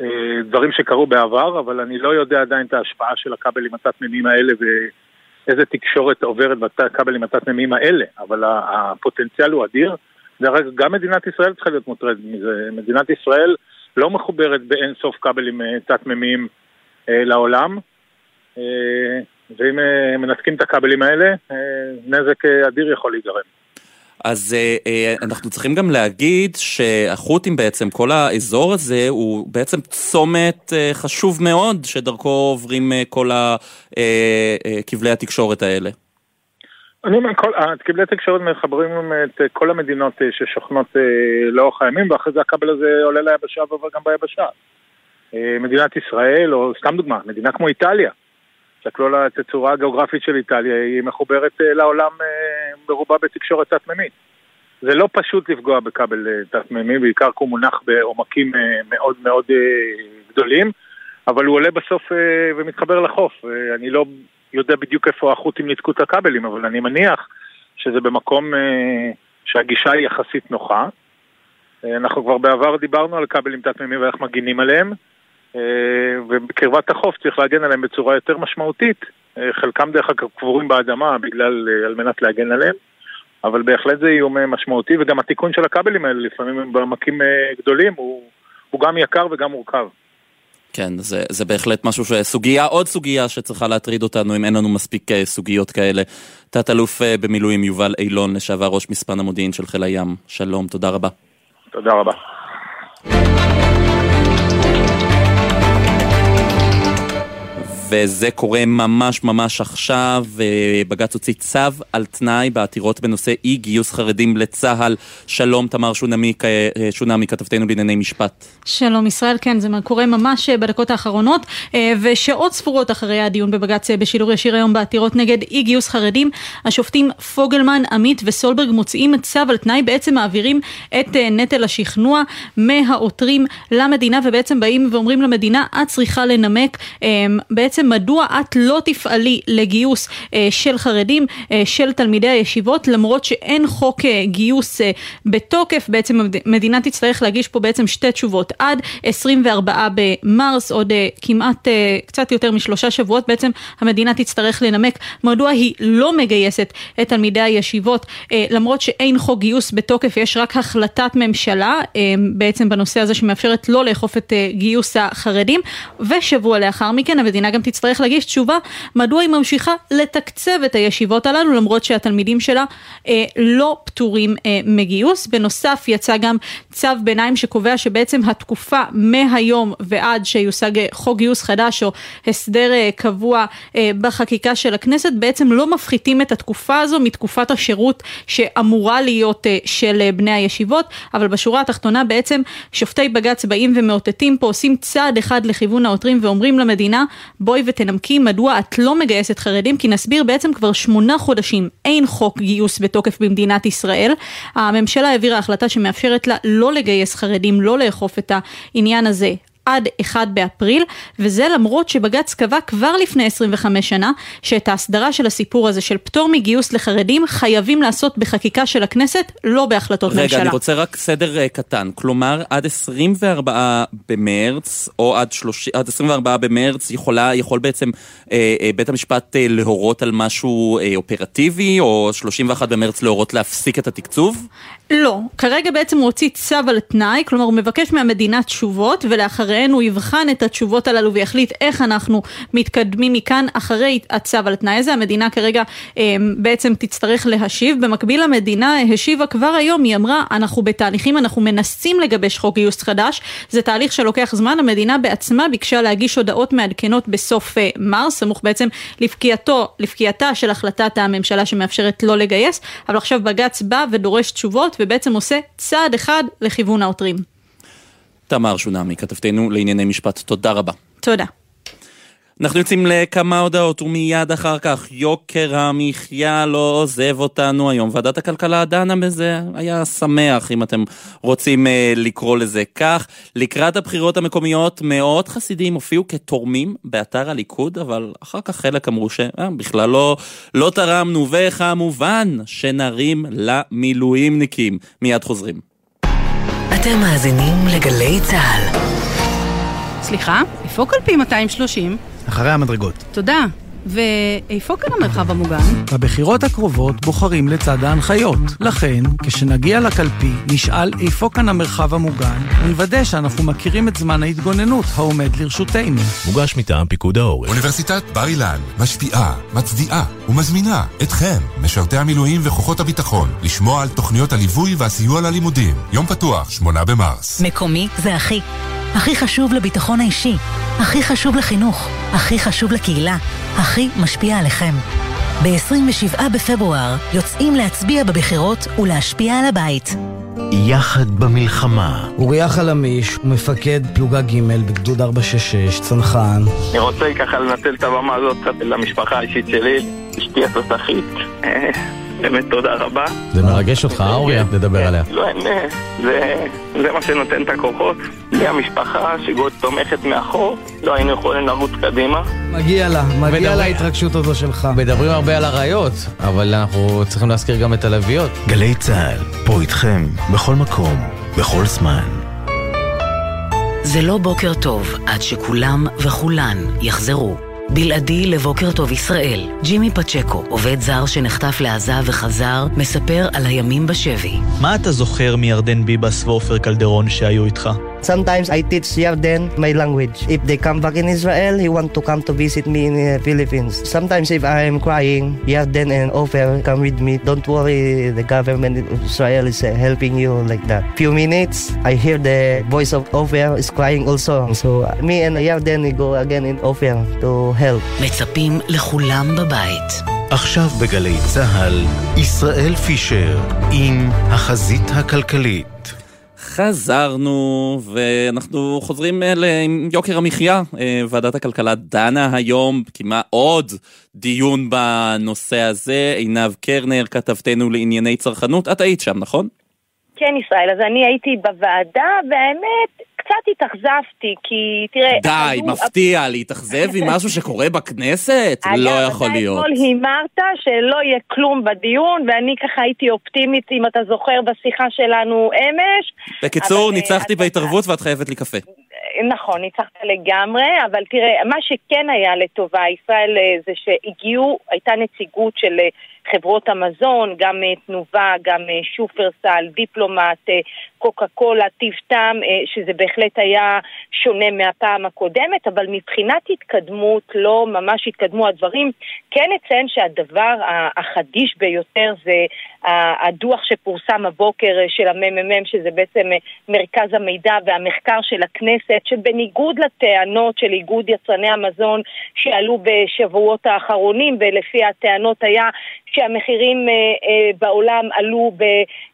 אה, דברים שקרו בעבר, אבל אני לא יודע עדיין את ההשפעה של הכבלים התת-מימיים האלה ואיזה תקשורת עוברת בכבלים התת-מימיים האלה, אבל הפוטנציאל הוא אדיר. דרך אגב, גם מדינת ישראל צריכה להיות מוטרדת מזה. מדינת ישראל לא מחוברת באין סוף כבלים אה, תת-מימיים אה, לעולם. אה, ואם אה, מנתקים את הכבלים האלה, אה, נזק אה, אדיר יכול להיגרם. אז אה, אה, אנחנו צריכים גם להגיד שהחות'ים בעצם, כל האזור הזה הוא בעצם צומת אה, חשוב מאוד שדרכו עוברים אה, כל כבלי אה, התקשורת האלה. אני אומר, כבלי התקשורת מחברים את כל המדינות ששוכנות לאורך הימים ואחרי זה הכבל הזה עולה ליבשה ועובר גם ביבשה. מדינת ישראל, או סתם דוגמה, מדינה כמו איטליה, תסתכלו על התצורה הגיאוגרפית של איטליה, היא מחוברת אה, לעולם אה, ברובה בתקשורת תת-מימית. זה לא פשוט לפגוע בכבל אה, תת-מימי, בעיקר כי הוא מונח בעומקים מאוד מאוד גדולים, אבל הוא עולה בסוף ומתחבר לחוף. אני לא יודע בדיוק איפה החות'ים ניתקו את הכבלים, אבל אני מניח שזה במקום שהגישה היא יחסית נוחה. אנחנו כבר בעבר דיברנו על כבלים תת-מימי ואיך מגינים עליהם. אה, ובקרבת החוף צריך להגן עליהם בצורה יותר משמעותית. אה, חלקם דרך אגב קבורים באדמה בגלל, אה, על מנת להגן עליהם, אבל בהחלט זה איום משמעותי, וגם התיקון של הכבלים האלה לפעמים הם בעמקים גדולים, הוא, הוא גם יקר וגם מורכב. כן, זה, זה בהחלט משהו, סוגיה, עוד סוגיה שצריכה להטריד אותנו אם אין לנו מספיק סוגיות כאלה. תת-אלוף במילואים יובל אילון, לשעבר ראש מספן המודיעין של חיל הים, שלום, תודה רבה. תודה רבה. וזה קורה ממש ממש עכשיו. בג"ץ הוציא צו על תנאי בעתירות בנושא אי גיוס חרדים לצה"ל. שלום, תמר שונמי, שונמי כתבתנו בענייני משפט. שלום ישראל, כן, זה קורה ממש בדקות האחרונות, ושעות ספורות אחרי הדיון בבג"ץ בשידור ישיר היום בעתירות נגד אי גיוס חרדים, השופטים פוגלמן, עמית וסולברג מוציאים צו על תנאי, בעצם מעבירים את נטל השכנוע מהעותרים למדינה, ובעצם באים ואומרים למדינה, את צריכה לנמק בעצם מדוע את לא תפעלי לגיוס של חרדים, של תלמידי הישיבות, למרות שאין חוק גיוס בתוקף, בעצם המדינה תצטרך להגיש פה בעצם שתי תשובות. עד 24 במרס, עוד כמעט קצת יותר משלושה שבועות, בעצם המדינה תצטרך לנמק מדוע היא לא מגייסת את תלמידי הישיבות, למרות שאין חוק גיוס בתוקף, יש רק החלטת ממשלה בעצם בנושא הזה שמאפשרת לא לאכוף את גיוס החרדים, ושבוע לאחר מכן המדינה גם תצטרך להגיש תשובה מדוע היא ממשיכה לתקצב את הישיבות הללו, למרות שהתלמידים שלה לא פטורים מגיוס. בנוסף יצא גם צו ביניים שקובע שבעצם התקופה מהיום ועד שיושג חוק גיוס חדש או הסדר קבוע בחקיקה של הכנסת, בעצם לא מפחיתים את התקופה הזו מתקופת השירות שאמורה להיות של בני הישיבות, אבל בשורה התחתונה בעצם שופטי בג"ץ באים ומאותתים פה, עושים צעד אחד לכיוון העותרים ואומרים למדינה בואי ותנמקי מדוע את לא מגייסת חרדים, כי נסביר בעצם כבר שמונה חודשים אין חוק גיוס בתוקף במדינת ישראל. הממשלה העבירה החלטה שמאפשרת לה לא לגייס חרדים, לא לאכוף את העניין הזה עד 1 באפריל, וזה למרות שבג"ץ קבע כבר לפני 25 שנה שאת ההסדרה של הסיפור הזה של פטור מגיוס לחרדים חייבים לעשות בחקיקה של הכנסת, לא בהחלטות רגע, ממשלה. רגע, אני רוצה רק סדר uh, קטן, כלומר עד 24 במרץ, או עד, 30, עד 24 במרץ יכולה, יכול בעצם uh, uh, בית המשפט uh, להורות על משהו uh, אופרטיבי, או 31 במרץ להורות להפסיק את התקצוב? לא, כרגע בעצם הוא הוציא צו על תנאי, כלומר הוא מבקש מהמדינה תשובות, ולאחריהן הוא יבחן את התשובות הללו ויחליט איך אנחנו מתקדמים מכאן אחרי הצו על תנאי הזה. המדינה כרגע אה, בעצם תצטרך להשיב. במקביל המדינה השיבה כבר היום, היא אמרה, אנחנו בתהליכים, אנחנו מנסים לגבש חוק גיוס חדש, זה תהליך שלוקח זמן, המדינה בעצמה ביקשה להגיש הודעות מעדכנות בסוף אה, מרס, סמוך בעצם לפקיעתו, לפקיעתה של החלטת הממשלה שמאפשרת לא לגייס, אבל עכשיו בג"ץ בא ודורש תשובות ובעצם עושה צעד אחד לכיוון העותרים. תמר שונמי, כתבתנו לענייני משפט, תודה רבה. תודה. אנחנו יוצאים לכמה הודעות ומיד אחר כך יוקר המחיה לא עוזב אותנו היום. ועדת הכלכלה דנה בזה, היה שמח אם אתם רוצים אה, לקרוא לזה כך. לקראת הבחירות המקומיות מאות חסידים הופיעו כתורמים באתר הליכוד, אבל אחר כך חלק אמרו שבכלל לא, לא תרמנו, וכמובן שנרים למילואימניקים. מיד חוזרים. אתם מאזינים לגלי צה"ל. סליחה, איפה קלפי 230? אחרי המדרגות. תודה. ואיפה כאן המרחב המוגן? בבחירות הקרובות בוחרים לצד ההנחיות. לכן, כשנגיע לקלפי, נשאל איפה כאן המרחב המוגן, ונוודא שאנחנו מכירים את זמן ההתגוננות העומד לרשותנו. מוגש מטעם פיקוד העורף. אוניברסיטת בר אילן משפיעה, מצדיעה ומזמינה אתכם, משרתי המילואים וכוחות הביטחון, לשמוע על תוכניות הליווי והסיוע ללימודים. יום פתוח, 8 במרס. מקומי זה הכי. הכי חשוב לביטחון האישי, הכי חשוב לחינוך, הכי חשוב לקהילה, הכי משפיע עליכם. ב-27 בפברואר יוצאים להצביע בבחירות ולהשפיע על הבית. יחד במלחמה. אוריה חלמיש, מפקד פלוגה ג' בגדוד 466, צנחן. אני רוצה ככה לנצל את הבמה הזאת למשפחה האישית שלי, אשתי התותחית. באמת תודה רבה. זה מרגש אותך, אוריה, לדבר עליה. לא, אין, זה, זה מה שנותן את הכוחות. בלי המשפחה שגוד תומכת מאחור, לא היינו יכולים לרוץ קדימה. מגיע לה, מגיע לה ההתרגשות הזו שלך. מדברים הרבה על אריות, אבל אנחנו צריכים להזכיר גם את הלוויות. גלי צה"ל, פה איתכם, בכל מקום, בכל זמן. זה לא בוקר טוב עד שכולם וכולן יחזרו. בלעדי לבוקר טוב ישראל, ג'ימי פצ'קו, עובד זר שנחטף לעזה וחזר, מספר על הימים בשבי. מה אתה זוכר מירדן ביבס ועופר קלדרון שהיו איתך? Sometimes I teach Yarden my language. If they come back in Israel, he want to come to visit me in the Philippines. Sometimes if I am crying, Yarden and Ofer come with me. Don't worry, the government of Israel is uh, helping you like that. Few minutes, I hear the voice of Ofer is crying also. So me and Yarden we go again in Ofer to help. מצפים לכולם בבית. עכשיו בגלי צה"ל, ישראל פישר עם החזית הכלכלית. חזרנו, ואנחנו חוזרים אה, ליוקר המחיה. אה, ועדת הכלכלה דנה היום, קיימה עוד דיון בנושא הזה. עינב קרנר, כתבתנו לענייני צרכנות, את היית שם, נכון? כן, ישראל, אז אני הייתי בוועדה, והאמת, קצת התאכזבתי, כי תראה... די, היו- מפתיע להתאכזב ממשהו שקורה בכנסת? לא יכול אגב, להיות. אתה אתמול הימרת שלא יהיה כלום בדיון, ואני ככה הייתי אופטימית, אם אתה זוכר, בשיחה שלנו אמש. בקיצור, אבל, אה, ניצחתי בהתערבות ואת חייבת לי קפה. נכון, ניצחת לגמרי, אבל תראה, מה שכן היה לטובה, ישראל, אה, זה שהגיעו, הייתה נציגות של אה, חברות המזון, גם אה, תנובה, גם אה, שופרסל, דיפלומט, אה, קוקה קולה, טיב טעם, שזה בהחלט היה שונה מהפעם הקודמת, אבל מבחינת התקדמות, לא ממש התקדמו הדברים. כן אציין שהדבר החדיש ביותר זה הדוח שפורסם הבוקר של הממ"מ, שזה בעצם מרכז המידע והמחקר של הכנסת, שבניגוד לטענות של איגוד יצרני המזון שעלו בשבועות האחרונים, ולפי הטענות היה שהמחירים אה, אה, בעולם עלו ב,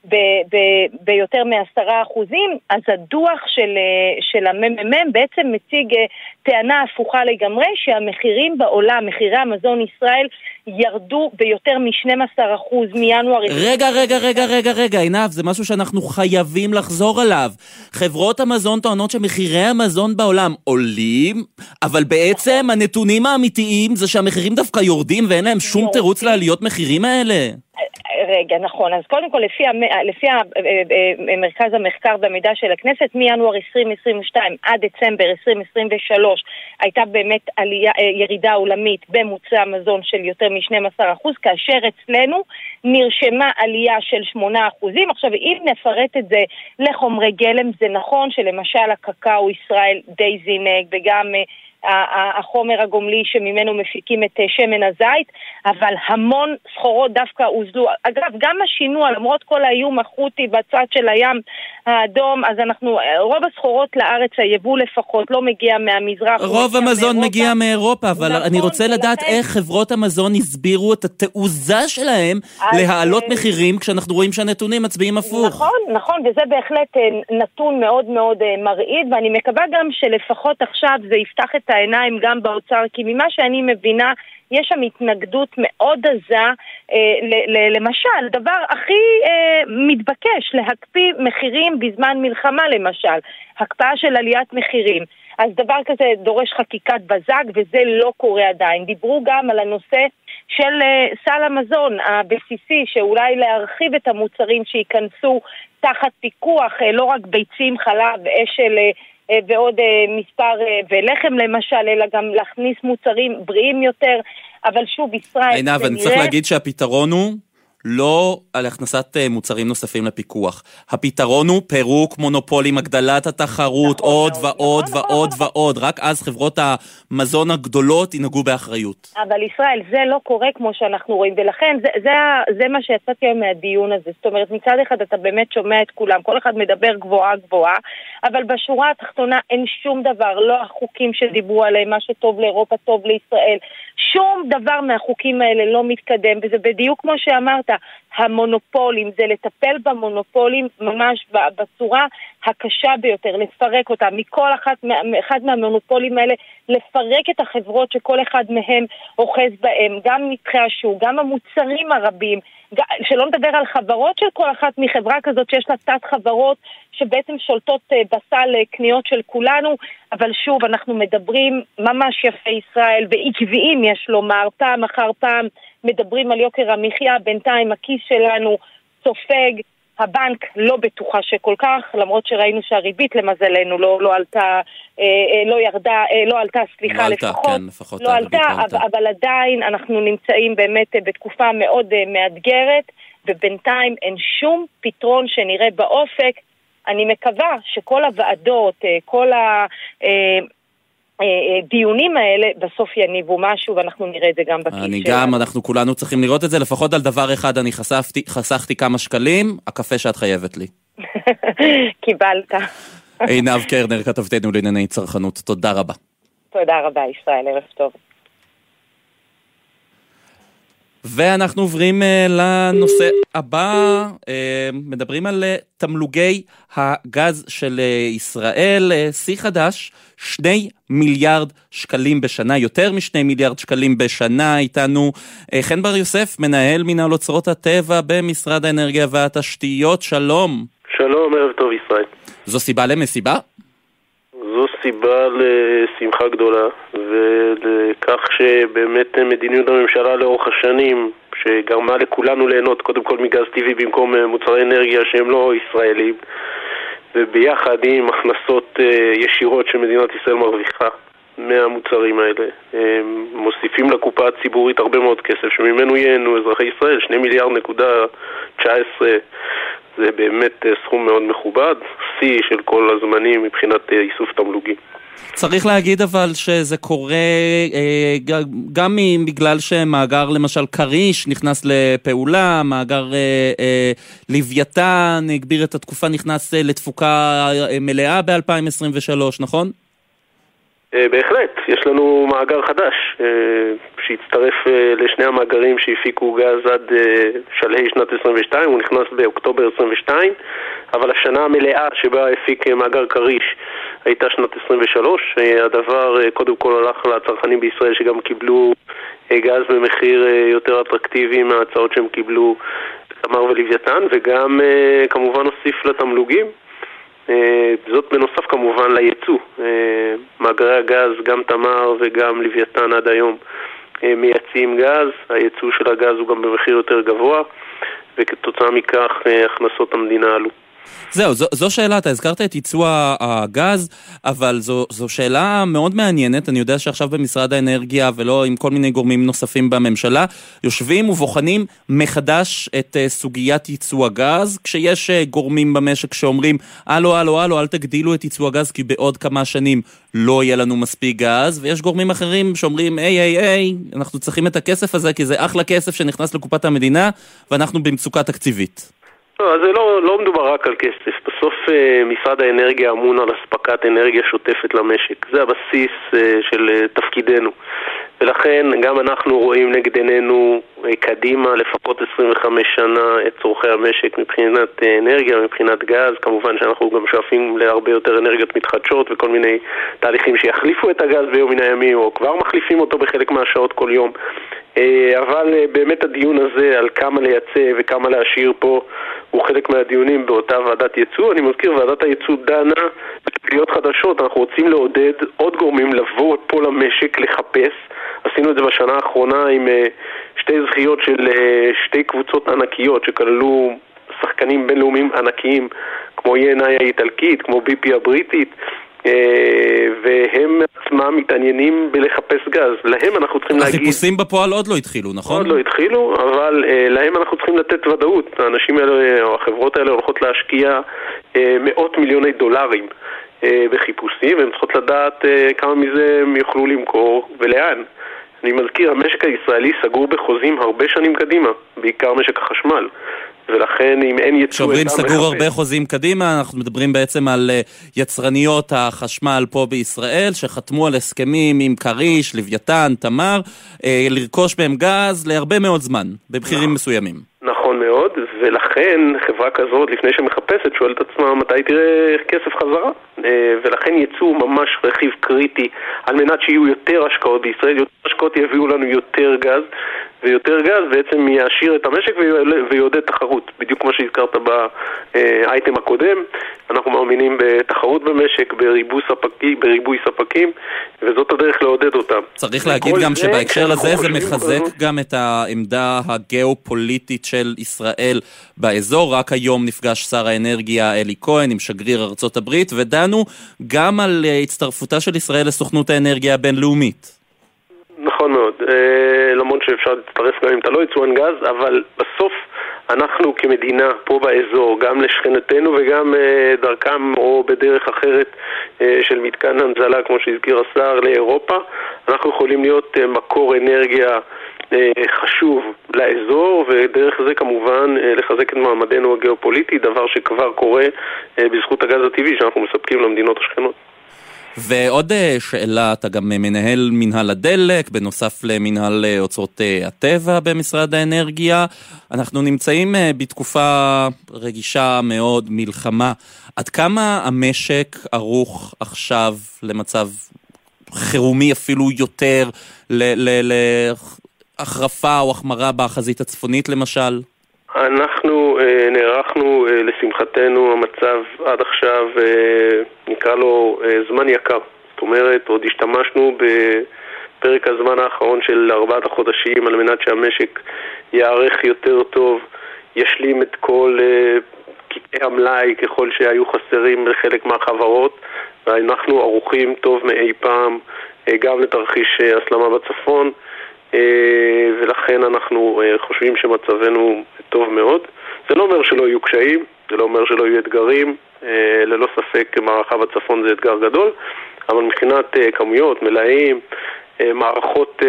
ב, ב, ביותר מעשרה אחוזים, אז הדוח של, אה, של הממ"מ בעצם מציג טענה הפוכה לגמרי, שהמחירים בעולם, מחירי המזון ישראל, ירדו ביותר מ-12% מינואר... רגע, רגע, רגע, רגע, רגע, עינב, זה משהו שאנחנו חייבים לחזור עליו. חברות המזון טוענות שמחירי המזון בעולם עולים, אבל בעצם הנתונים האמיתיים זה שהמחירים דווקא יורדים ואין להם שום תירוץ לעליות מחירים האלה. רגע, נכון. אז קודם כל, לפי, המ... לפי ה... אה, מרכז המחקר והמידע של הכנסת, מינואר 2022 עד דצמבר 2023 הייתה באמת עלייה, אה, ירידה עולמית במוצרי המזון של יותר מ-12%, כאשר אצלנו נרשמה עלייה של 8%. עכשיו, אם נפרט את זה לחומרי גלם, זה נכון שלמשל הקקאו ישראל די זינק וגם... החומר הגומלי שממנו מפיקים את אה, שמן הזית, אבל המון סחורות דווקא הוזלו. אגב, גם השינוע, למרות כל האיום החות'י בצד של הים האדום, אז אנחנו, אה, רוב הסחורות לארץ, היבוא לפחות, לא מגיע מהמזרח. הוא רוב המזון מאירופה. מגיע מאירופה, אבל נכון, אני רוצה לדעת איך חברות המזון הסבירו את התעוזה שלהם אז, להעלות אה, מחירים כשאנחנו רואים שהנתונים מצביעים הפוך. נכון, נכון, וזה בהחלט נתון מאוד מאוד מרעיד, ואני מקווה גם שלפחות עכשיו זה יפתח את העיניים גם באוצר, כי ממה שאני מבינה, יש שם התנגדות מאוד עזה, אה, ל- ל- למשל, דבר הכי אה, מתבקש, להקפיא מחירים בזמן מלחמה למשל, הקפאה של עליית מחירים. אז דבר כזה דורש חקיקת בזק, וזה לא קורה עדיין. דיברו גם על הנושא של אה, סל המזון הבסיסי, שאולי להרחיב את המוצרים שייכנסו תחת פיקוח, אה, לא רק ביצים, חלב, אשל אה, ועוד אה, מספר, אה, ולחם למשל, אלא גם להכניס מוצרים בריאים יותר. אבל שוב, ישראל, עינב, אני צריך להגיד שהפתרון הוא לא על הכנסת אה, מוצרים נוספים לפיקוח. הפתרון הוא פירוק מונופולים, הגדלת התחרות, עוד ועוד ועוד ועוד. רק אז חברות המזון הגדולות ינהגו באחריות. אבל ישראל, זה לא קורה כמו שאנחנו רואים, ולכן זה, זה, ה- זה מה שיצאתי היום מהדיון הזה. זאת אומרת, מצד אחד אתה באמת שומע את כולם, כל אחד מדבר גבוהה גבוהה, אבל בשורה התחתונה אין שום דבר, לא החוקים שדיברו עליהם, מה שטוב לאירופה טוב לישראל, שום דבר מהחוקים האלה לא מתקדם, וזה בדיוק כמו שאמרת, המונופולים, זה לטפל במונופולים ממש בצורה הקשה ביותר, לפרק אותם, מכל אחת, אחד מהמונופולים האלה, לפרק את החברות שכל אחד מהם אוחז בהם, גם נתחי השוק, גם המוצרים הרבים, שלא נדבר על חברות של כל אחת מחברה כזאת שיש לה תת חברות שבעצם שולטות אה, בסל אה, קניות של כולנו, אבל שוב, אנחנו מדברים ממש יפה ישראל, ועקביים יש לומר, פעם אחר פעם מדברים על יוקר המחיה, בינתיים הכיס שלנו סופג, הבנק לא בטוחה שכל כך, למרות שראינו שהריבית למזלנו לא, לא עלתה, אה, אה, לא ירדה, אה, לא עלתה, סליחה, לא עלתה, לפחות, כן, לפחות לא עלתה, לא עלתה. אבל, עדיין אנחנו נמצאים באמת בתקופה מאוד אה, מאתגרת, ובינתיים אין שום פתרון שנראה באופק אני מקווה שכל הוועדות, כל ה... אה, אה, האלה בסוף יניבו משהו ואנחנו נראה את זה גם בכיס שלנו. אני גם, אנחנו כולנו צריכים לראות את זה, לפחות על דבר אחד אני חשפתי, חסכתי כמה שקלים, הקפה שאת חייבת לי. קיבלת. עינב קרנר, כתבתנו לענייני צרכנות, תודה רבה. תודה רבה, ישראל, ערב טוב. ואנחנו עוברים uh, לנושא הבא, uh, מדברים על uh, תמלוגי הגז של ישראל, שיא חדש, שני מיליארד שקלים בשנה, יותר משני מיליארד שקלים בשנה, איתנו חן בר יוסף, מנהל מנהל אוצרות הטבע במשרד האנרגיה והתשתיות, שלום. שלום, ערב טוב ישראל. זו סיבה למסיבה? זו סיבה לשמחה גדולה ולכך שבאמת מדיניות הממשלה לאורך השנים שגרמה לכולנו ליהנות קודם כל מגז טבעי במקום אה, מוצרי אנרגיה שהם לא ישראלים וביחד עם הכנסות אה, ישירות שמדינת ישראל מרוויחה מהמוצרים האלה. מוסיפים לקופה הציבורית הרבה מאוד כסף שממנו ייהנו אזרחי ישראל, 2 מיליארד נקודה 19 זה באמת אה, סכום מאוד מכובד, שיא של כל הזמנים מבחינת אה, איסוף תמלוגים. צריך להגיד אבל שזה קורה אה, גם בגלל שמאגר למשל כריש נכנס לפעולה, מאגר אה, אה, לוויתן הגביר את התקופה, נכנס אה, לתפוקה אה, מלאה ב-2023, נכון? אה, בהחלט, יש לנו מאגר חדש אה, שהצטרף אה, לשני המאגרים שהפיקו גז עד שלהי שנת 22, הוא נכנס באוקטובר 22, אבל השנה המלאה שבה הפיק מאגר כריש הייתה שנת 23. הדבר קודם כל הלך לצרכנים בישראל שגם קיבלו גז במחיר יותר אטרקטיבי מההצעות שהם קיבלו תמר ולוויתן, וגם כמובן הוסיף לתמלוגים. אה, זאת בנוסף כמובן ליצוא. אה, מאגרי הגז, גם תמר וגם לוויתן עד היום אה, מייצאים גז, היצוא של הגז הוא גם במחיר יותר גבוה, וכתוצאה מכך הכנסות המדינה עלו. זהו, זו, זו שאלה, אתה הזכרת את ייצוא הגז, אבל זו, זו שאלה מאוד מעניינת, אני יודע שעכשיו במשרד האנרגיה ולא עם כל מיני גורמים נוספים בממשלה, יושבים ובוחנים מחדש את uh, סוגיית ייצוא הגז, כשיש uh, גורמים במשק שאומרים, הלו, הלו, הלו, אל תגדילו את ייצוא הגז כי בעוד כמה שנים לא יהיה לנו מספיק גז, ויש גורמים אחרים שאומרים, היי, היי, היי, אנחנו צריכים את הכסף הזה כי זה אחלה כסף שנכנס לקופת המדינה, ואנחנו במצוקה תקציבית. לא, זה לא, לא מדובר רק על כסף. בסוף אה, משרד האנרגיה אמון על אספקת אנרגיה שוטפת למשק. זה הבסיס אה, של אה, תפקידנו. ולכן גם אנחנו רואים נגד עינינו קדימה לפחות 25 שנה את צורכי המשק מבחינת אנרגיה, מבחינת גז. כמובן שאנחנו גם שואפים להרבה יותר אנרגיות מתחדשות וכל מיני תהליכים שיחליפו את הגז ביום מן הימים, או כבר מחליפים אותו בחלק מהשעות כל יום. אבל באמת הדיון הזה על כמה לייצא וכמה להשאיר פה הוא חלק מהדיונים באותה ועדת ייצוא. אני מזכיר, ועדת הייצוא דנה בתגליות חדשות. אנחנו רוצים לעודד עוד גורמים לבוא פה למשק לחפש. עשינו את זה בשנה האחרונה עם אה, שתי זכיות של אה, שתי קבוצות ענקיות שכללו שחקנים בינלאומיים ענקיים כמו ENI האיטלקית, כמו BP הבריטית. אה, והם עצמם מתעניינים בלחפש גז. להם אנחנו צריכים להגיד... החיפושים בפועל עוד לא התחילו, נכון? עוד לא התחילו, אבל uh, להם אנחנו צריכים לתת ודאות. האנשים האלה, או החברות האלה הולכות להשקיע uh, מאות מיליוני דולרים בחיפושים, והן צריכות לדעת כמה מזה הם יוכלו למכור ולאן. אני מזכיר, המשק הישראלי סגור בחוזים הרבה שנים קדימה, בעיקר משק החשמל. ולכן אם אין ייצוא... כשאומרים סגור הרבה חוזים קדימה, אנחנו מדברים בעצם על אה, יצרניות החשמל פה בישראל, שחתמו על הסכמים עם כריש, לוויתן, תמר, אה, לרכוש בהם גז להרבה מאוד זמן, במחירים נכון. מסוימים. נכון מאוד, ולכן חברה כזאת, לפני שמחפשת, שואלת עצמה מתי תראה כסף חזרה. אה, ולכן ייצוא ממש רכיב קריטי על מנת שיהיו יותר השקעות בישראל, יותר השקעות יביאו לנו יותר גז, ויותר גז בעצם יעשיר את המשק ויעודד תחרות, בדיוק כמו שהזכרת באייטם הקודם. אנחנו מאמינים בתחרות במשק, בריבוי, ספקי, בריבוי ספקים, וזאת הדרך לעודד אותם. צריך להגיד גם זה, שבהקשר הזה זה מחזק בזאת. גם את העמדה הגיאופוליטית של ישראל באזור. רק היום נפגש שר האנרגיה אלי כהן עם שגריר ארצות הברית, ודנו גם על אה, הצטרפותה של ישראל לסוכנות האנרגיה הבינלאומית. נכון מאוד, אה, למרות שאפשר להצטרף גם אם אתה לא יצואן גז, אבל בסוף אנחנו כמדינה פה באזור, גם לשכנתנו וגם אה, דרכם או בדרך אחרת אה, של מתקן הנזלה, כמו שהזכיר השר, לאירופה, אנחנו יכולים להיות מקור אנרגיה חשוב לאזור, ודרך זה כמובן לחזק את מעמדנו הגיאופוליטי, דבר שכבר קורה בזכות הגז הטבעי שאנחנו מספקים למדינות השכנות. ועוד אה, שאלה, אתה גם מנהל מנהל הדלק, בנוסף למנהל אה, אוצרות אה, הטבע במשרד האנרגיה. אנחנו נמצאים בתקופה רגישה מאוד, מלחמה. עד כמה המשק ערוך עכשיו למצב חירומי אפילו יותר, להחרפה או החמרה בחזית הצפונית למשל? אנחנו אה, נערכנו, אה, לשמחתנו, המצב עד עכשיו, אה, נקרא לו אה, זמן יקר. זאת אומרת, עוד השתמשנו בפרק הזמן האחרון של ארבעת החודשים על מנת שהמשק ייערך יותר טוב, ישלים את כל אה, קטעי המלאי ככל שהיו חסרים לחלק מהחברות, ואנחנו ערוכים טוב מאי פעם אה, גם לתרחיש אה, הסלמה בצפון. אה, ולכן אנחנו אה, חושבים שמצבנו טוב מאוד. זה לא אומר שלא יהיו קשיים, זה לא אומר שלא יהיו אתגרים, אה, ללא ספק מערכה בצפון זה אתגר גדול, אבל מבחינת כמויות, מלאים, מערכות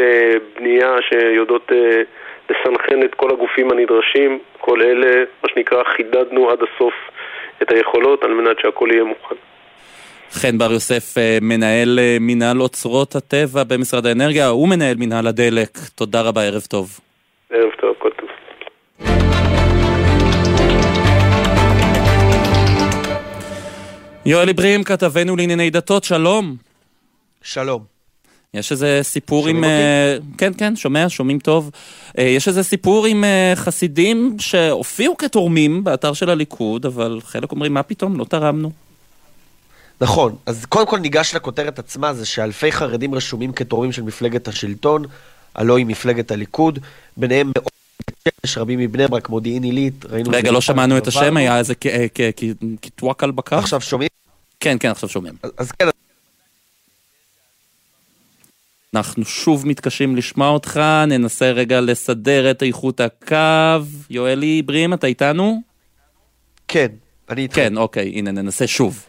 בנייה שיודעות לסנכרן את כל הגופים הנדרשים, כל אלה, מה שנקרא, חידדנו עד הסוף את היכולות על מנת שהכל יהיה מוכן. חן בר יוסף, אה, מנהל אה, מנהל אוצרות הטבע במשרד האנרגיה, הוא מנהל מנהל הדלק. תודה רבה, ערב טוב. ערב טוב. יואל איברים, כתבנו לענייני דתות, שלום. שלום. יש איזה סיפור עם... אותי? אה, כן, כן, שומע, שומעים טוב. יש איזה סיפור עם חסידים שהופיעו כתורמים באתר של הליכוד, אבל חלק אומרים, מה פתאום, לא תרמנו. נכון, אז קודם כל ניגש לכותרת עצמה, זה שאלפי חרדים רשומים כתורמים של מפלגת השלטון, הלא היא מפלגת הליכוד, ביניהם מאות יש רבים מבני ברק, מודיעין עילית, ראינו... רגע, לא שמענו את השם, היה איזה קיטוואק על בקר? עכשיו שומעים? כן, כן, עכשיו שומעים. אז כן. אנחנו שוב מתקשים לשמוע אותך, ננסה רגע לסדר את איכות הקו. יואלי ברים, אתה איתנו? כן, אני איתך. כן, אוקיי, הנה, ננסה שוב.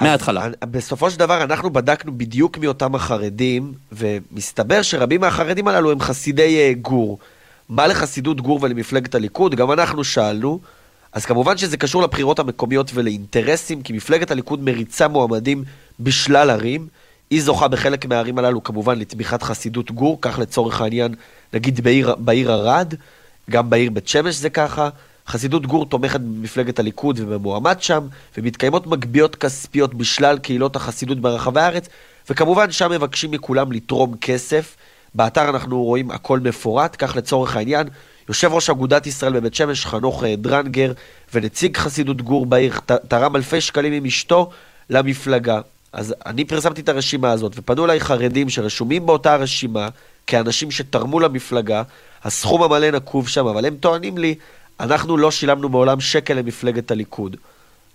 מההתחלה. בסופו של דבר אנחנו בדקנו בדיוק מי אותם החרדים, ומסתבר שרבים מהחרדים הללו הם חסידי אה, גור. מה לחסידות גור ולמפלגת הליכוד? גם אנחנו שאלנו. אז כמובן שזה קשור לבחירות המקומיות ולאינטרסים, כי מפלגת הליכוד מריצה מועמדים בשלל ערים. היא זוכה בחלק מהערים הללו כמובן לתמיכת חסידות גור, כך לצורך העניין, נגיד בעיר, בעיר ערד, גם בעיר בית שמש זה ככה. חסידות גור תומכת במפלגת הליכוד ובמועמד שם, ומתקיימות מגביות כספיות בשלל קהילות החסידות ברחבי הארץ, וכמובן שם מבקשים מכולם לתרום כסף. באתר אנחנו רואים הכל מפורט, כך לצורך העניין, יושב ראש אגודת ישראל בבית שמש, חנוך אה, דרנגר, ונציג חסידות גור בעיר, תרם אלפי שקלים עם אשתו למפלגה. אז אני פרסמתי את הרשימה הזאת, ופנו אליי חרדים שרשומים באותה רשימה, כאנשים שתרמו למפלגה, הסכום המלא נקוב שם, אבל הם טוענים לי, אנחנו לא שילמנו מעולם שקל למפלגת הליכוד.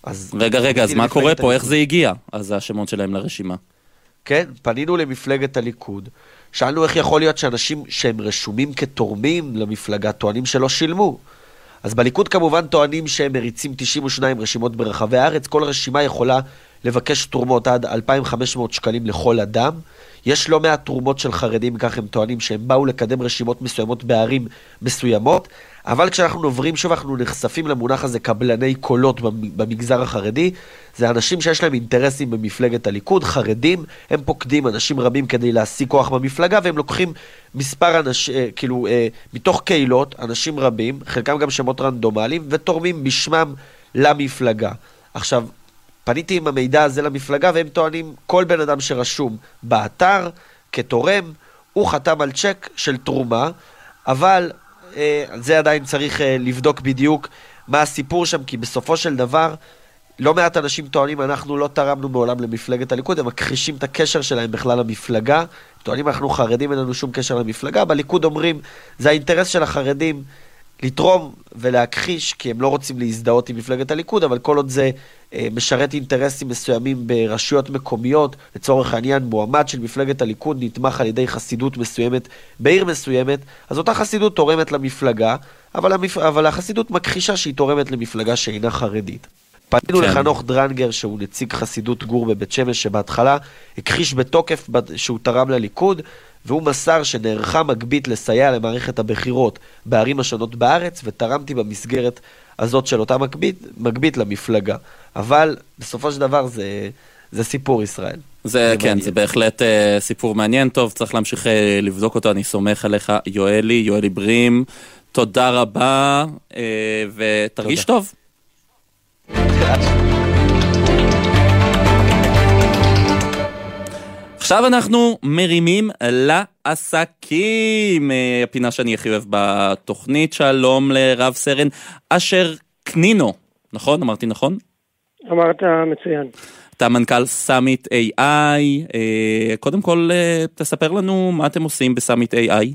אז רגע, רגע, אז מה קורה פה? הליכוד. איך זה הגיע? אז השמות שלהם לרשימה. כן, פנינו למפלגת הליכוד, שאלנו איך יכול להיות שאנשים שהם רשומים כתורמים למפלגה טוענים שלא שילמו. אז בליכוד כמובן טוענים שהם מריצים 92 רשימות ברחבי הארץ, כל רשימה יכולה לבקש תרומות עד 2,500 שקלים לכל אדם. יש לא מעט תרומות של חרדים, כך הם טוענים, שהם באו לקדם רשימות מסוימות בערים מסוימות, אבל כשאנחנו עוברים שוב, אנחנו נחשפים למונח הזה קבלני קולות במגזר החרדי. זה אנשים שיש להם אינטרסים במפלגת הליכוד, חרדים, הם פוקדים אנשים רבים כדי להשיג כוח במפלגה, והם לוקחים מספר אנשים, אה, כאילו, אה, מתוך קהילות, אנשים רבים, חלקם גם שמות רנדומליים, ותורמים בשמם למפלגה. עכשיו, פניתי עם המידע הזה למפלגה, והם טוענים, כל בן אדם שרשום באתר כתורם, הוא חתם על צ'ק של תרומה, אבל אה, זה עדיין צריך אה, לבדוק בדיוק מה הסיפור שם, כי בסופו של דבר, לא מעט אנשים טוענים, אנחנו לא תרמנו מעולם למפלגת הליכוד, הם מכחישים את הקשר שלהם בכלל למפלגה. טוענים, אנחנו חרדים, אין לנו שום קשר למפלגה. בליכוד אומרים, זה האינטרס של החרדים לתרום ולהכחיש, כי הם לא רוצים להזדהות עם מפלגת הליכוד, אבל כל עוד זה משרת אינטרסים מסוימים ברשויות מקומיות, לצורך העניין מועמד של מפלגת הליכוד נתמך על ידי חסידות מסוימת בעיר מסוימת, אז אותה חסידות תורמת למפלגה, אבל, המפ... אבל החסידות מכחישה שהיא תורמת למפלגה שאינה חרדית. פנינו כן. לחנוך דרנגר, שהוא נציג חסידות גור בבית שמש, שבהתחלה הכחיש בתוקף שהוא תרם לליכוד, והוא מסר שנערכה מגבית לסייע למערכת הבחירות בערים השונות בארץ, ותרמתי במסגרת הזאת של אותה מגבית, מגבית למפלגה. אבל בסופו של דבר זה, זה סיפור ישראל. זה, כן, זה בהחלט אה, סיפור מעניין. טוב, צריך להמשיך אה, לבדוק אותו, אני סומך עליך, יואלי, יואלי ברים. תודה רבה, אה, ותרגיש טוב. עכשיו אנחנו מרימים לעסקים, אה, הפינה שאני הכי אוהב בתוכנית. שלום לרב סרן אשר קנינו, נכון? אמרתי נכון? אמרת מצוין. אתה מנכ"ל Summit AI, אה, קודם כל אה, תספר לנו מה אתם עושים בסאמיט AI.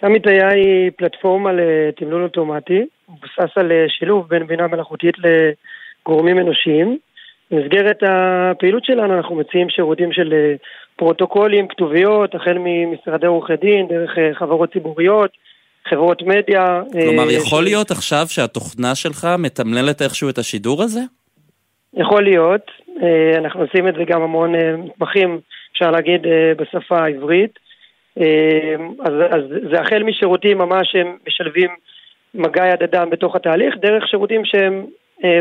Summit AI היא פלטפורמה לתמלול אוטומטי, מבוסס על אה, שילוב בין בינה מלאכותית לגורמים אנושיים. במסגרת הפעילות שלנו אנחנו מציעים שירותים של פרוטוקולים, כתוביות, החל ממשרדי עורכי דין, דרך חברות ציבוריות, חברות מדיה. כלומר, אה, יכול להיות עכשיו שהתוכנה שלך מתמללת איכשהו את השידור הזה? יכול להיות, אה, אנחנו עושים את זה גם המון אה, מתמחים, אפשר להגיד, בשפה העברית. אז, אז זה החל משירותים ממש שהם משלבים מגע יד אדם בתוך התהליך, דרך שירותים שהם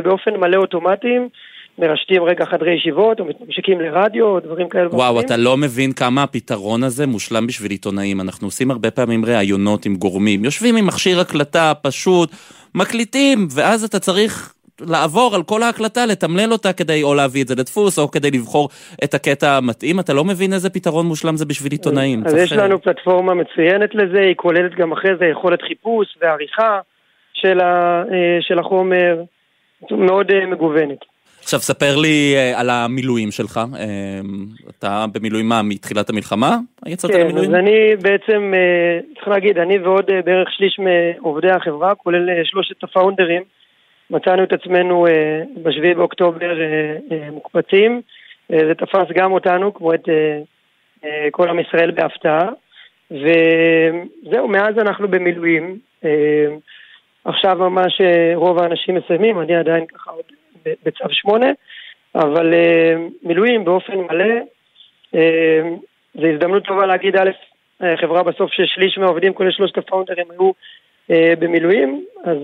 באופן מלא אוטומטיים, מרשתים רגע חדרי ישיבות, או מתמשיקים לרדיו, או דברים כאלה וואו, אתה לא מבין כמה הפתרון הזה מושלם בשביל עיתונאים. אנחנו עושים הרבה פעמים ראיונות עם גורמים, יושבים עם מכשיר הקלטה פשוט, מקליטים, ואז אתה צריך לעבור על כל ההקלטה, לתמלל אותה כדי או להביא את זה לדפוס, או כדי לבחור את הקטע המתאים. אתה לא מבין איזה פתרון מושלם זה בשביל עיתונאים. אז יש לנו פלטפורמה מצוינת לזה, היא כוללת גם אחרי זה יכולת חיפוש ועריכה של, ה, אה, של החומר, מאוד אה, מגוונת. עכשיו, ספר לי אה, על המילואים שלך. אה, אתה במילואים מה, מתחילת המלחמה? יצאת כן, למילואים? אז אני בעצם, אה, צריך להגיד, אני ועוד בערך שליש מעובדי החברה, כולל שלושת הפאונדרים, מצאנו את עצמנו אה, בשביעי באוקטובר מוקפצים. זה תפס גם אותנו, כמו את כל עם ישראל בהפתעה. וזהו, מאז אנחנו במילואים. עכשיו ממש רוב האנשים מסיימים, אני עדיין ככה עוד בצו שמונה, אבל אה, מילואים באופן מלא. אה, זו הזדמנות טובה להגיד, א', אה, חברה בסוף ששליש מהעובדים, כולל שלושת הפאונדרים, היו במילואים, אז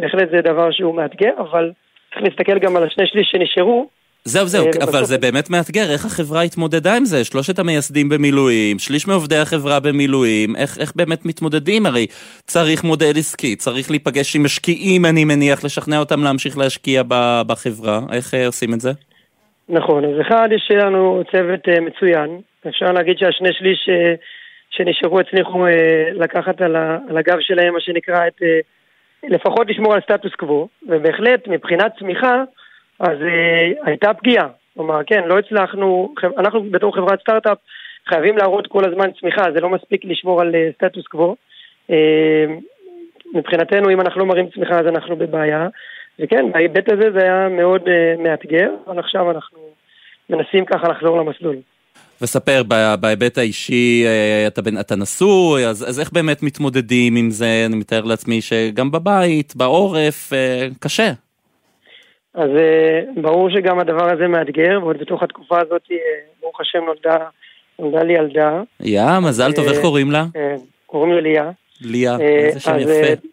בהחלט זה דבר שהוא מאתגר, אבל צריך להסתכל גם על השני שליש שנשארו. זהו, זהו, אה, אבל ובסוף- זה באמת מאתגר, איך החברה התמודדה עם זה? שלושת המייסדים במילואים, שליש מעובדי החברה במילואים, איך, איך באמת מתמודדים? הרי צריך מודל עסקי, צריך להיפגש עם משקיעים, אני מניח, לשכנע אותם להמשיך להשקיע ב- בחברה. איך אה, עושים את זה? נכון, אז אחד, יש לנו צוות אה, מצוין. אפשר להגיד שהשני שליש שנשארו הצליחו לקחת על, הגב שלהם, מה שנקרא, את, לפחות לשמור על סטטוס קוו, ובהחלט מבחינת צמיחה, אז אה, הייתה פגיעה. כלומר, כן, לא הצלחנו, אנחנו בתור חברת סטארט-אפ חייבים להראות כל הזמן צמיחה, זה לא מספיק לשמור על אה, סטטוס קוו. אה, מבחינתנו, אם אנחנו לא מראים צמיחה אז אנחנו בבעיה. וכן, בהיבט הזה זה היה מאוד uh, מאתגר, אבל עכשיו אנחנו מנסים ככה לחזור למסלול. וספר, בהיבט האישי, אה, אתה, אתה נשוי, אז, אז איך באמת מתמודדים עם זה? אני מתאר לעצמי שגם בבית, בעורף, אה, קשה. אז uh, ברור שגם הדבר הזה מאתגר, ועוד בתוך התקופה הזאת, uh, ברוך השם, נולדה, נולדה לי ילדה. יא, מזל טוב, אה, איך קוראים לה? אה, קוראים לה ליה. ליה, אה, איזה שם אז, יפה.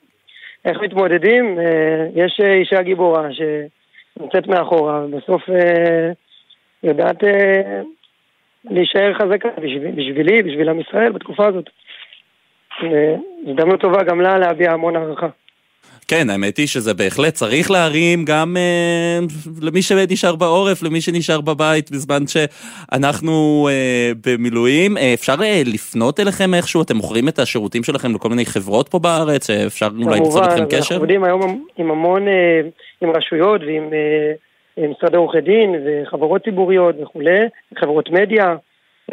איך מתמודדים? אה, יש אה, אישה גיבורה שנמצאת מאחורה, ובסוף אה, יודעת אה, להישאר חזקה בשביל- בשבילי, בשביל עם ישראל בתקופה הזאת. הזדמנות טובה גם לה להביע המון הערכה. כן, האמת היא שזה בהחלט צריך להרים גם אה, למי שנשאר בעורף, למי שנשאר בבית בזמן שאנחנו אה, במילואים. אה, אפשר אה, לפנות אליכם איכשהו? אתם מוכרים את השירותים שלכם לכל מיני חברות פה בארץ? אה, אפשר אולי ליצור כמובן, איתכם אז אנחנו קשר? עובדים היום עם המון, אה, עם רשויות ועם אה, עם משרדי עורכי דין וחברות ציבוריות וכולי, חברות מדיה.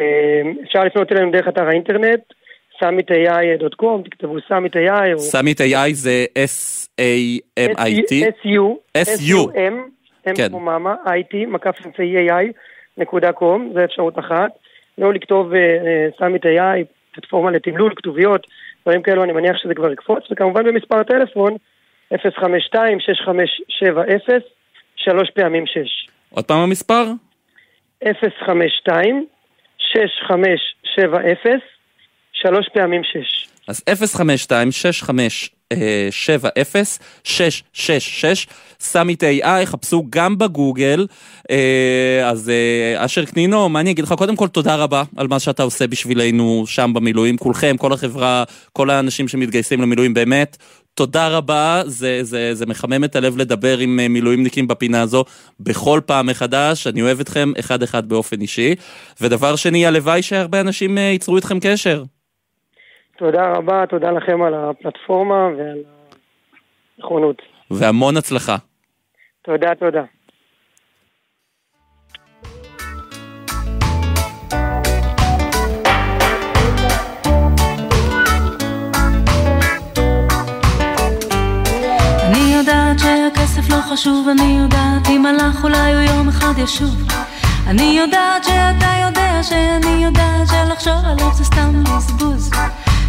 אה, אפשר לפנות אלינו דרך אתר האינטרנט, summitai.com, תכתבו summit.ai או Summit AI זה S-A-M-I-T? SU, SU. SUM, m כמו מאמה, it, מקף אמצעי AI, נקודה com, זה אפשרות אחת. או לכתוב Summit AI, פלטפורמה לתמלול, כתוביות, דברים כאלו, אני מניח שזה כבר יקפוץ, וכמובן במספר הטלפון, 052-6570, שלוש פעמים שש. עוד פעם המספר? 052 6570 שלוש פעמים שש. אז 052-6570-666, סאמיט AI, חפשו גם בגוגל. אה, אז אה, אשר קנינו, מה אני אגיד לך? קודם כל תודה רבה על מה שאתה עושה בשבילנו שם במילואים, כולכם, כל החברה, כל האנשים שמתגייסים למילואים, באמת. תודה רבה, זה, זה, זה מחמם את הלב לדבר עם אה, מילואימניקים בפינה הזו בכל פעם מחדש, אני אוהב אתכם אחד אחד באופן אישי. ודבר שני, הלוואי שהרבה אנשים ייצרו איתכם קשר. תודה רבה, תודה לכם על הפלטפורמה ועל הנכונות. והמון הצלחה. תודה, תודה. אני יודעת שהכסף לא חשוב, אני יודעת אם הלך אולי הוא יום אחד ישוב. אני יודעת שאתה יודע שאני יודעת שלחשוב עליו זה סתם בזבוז.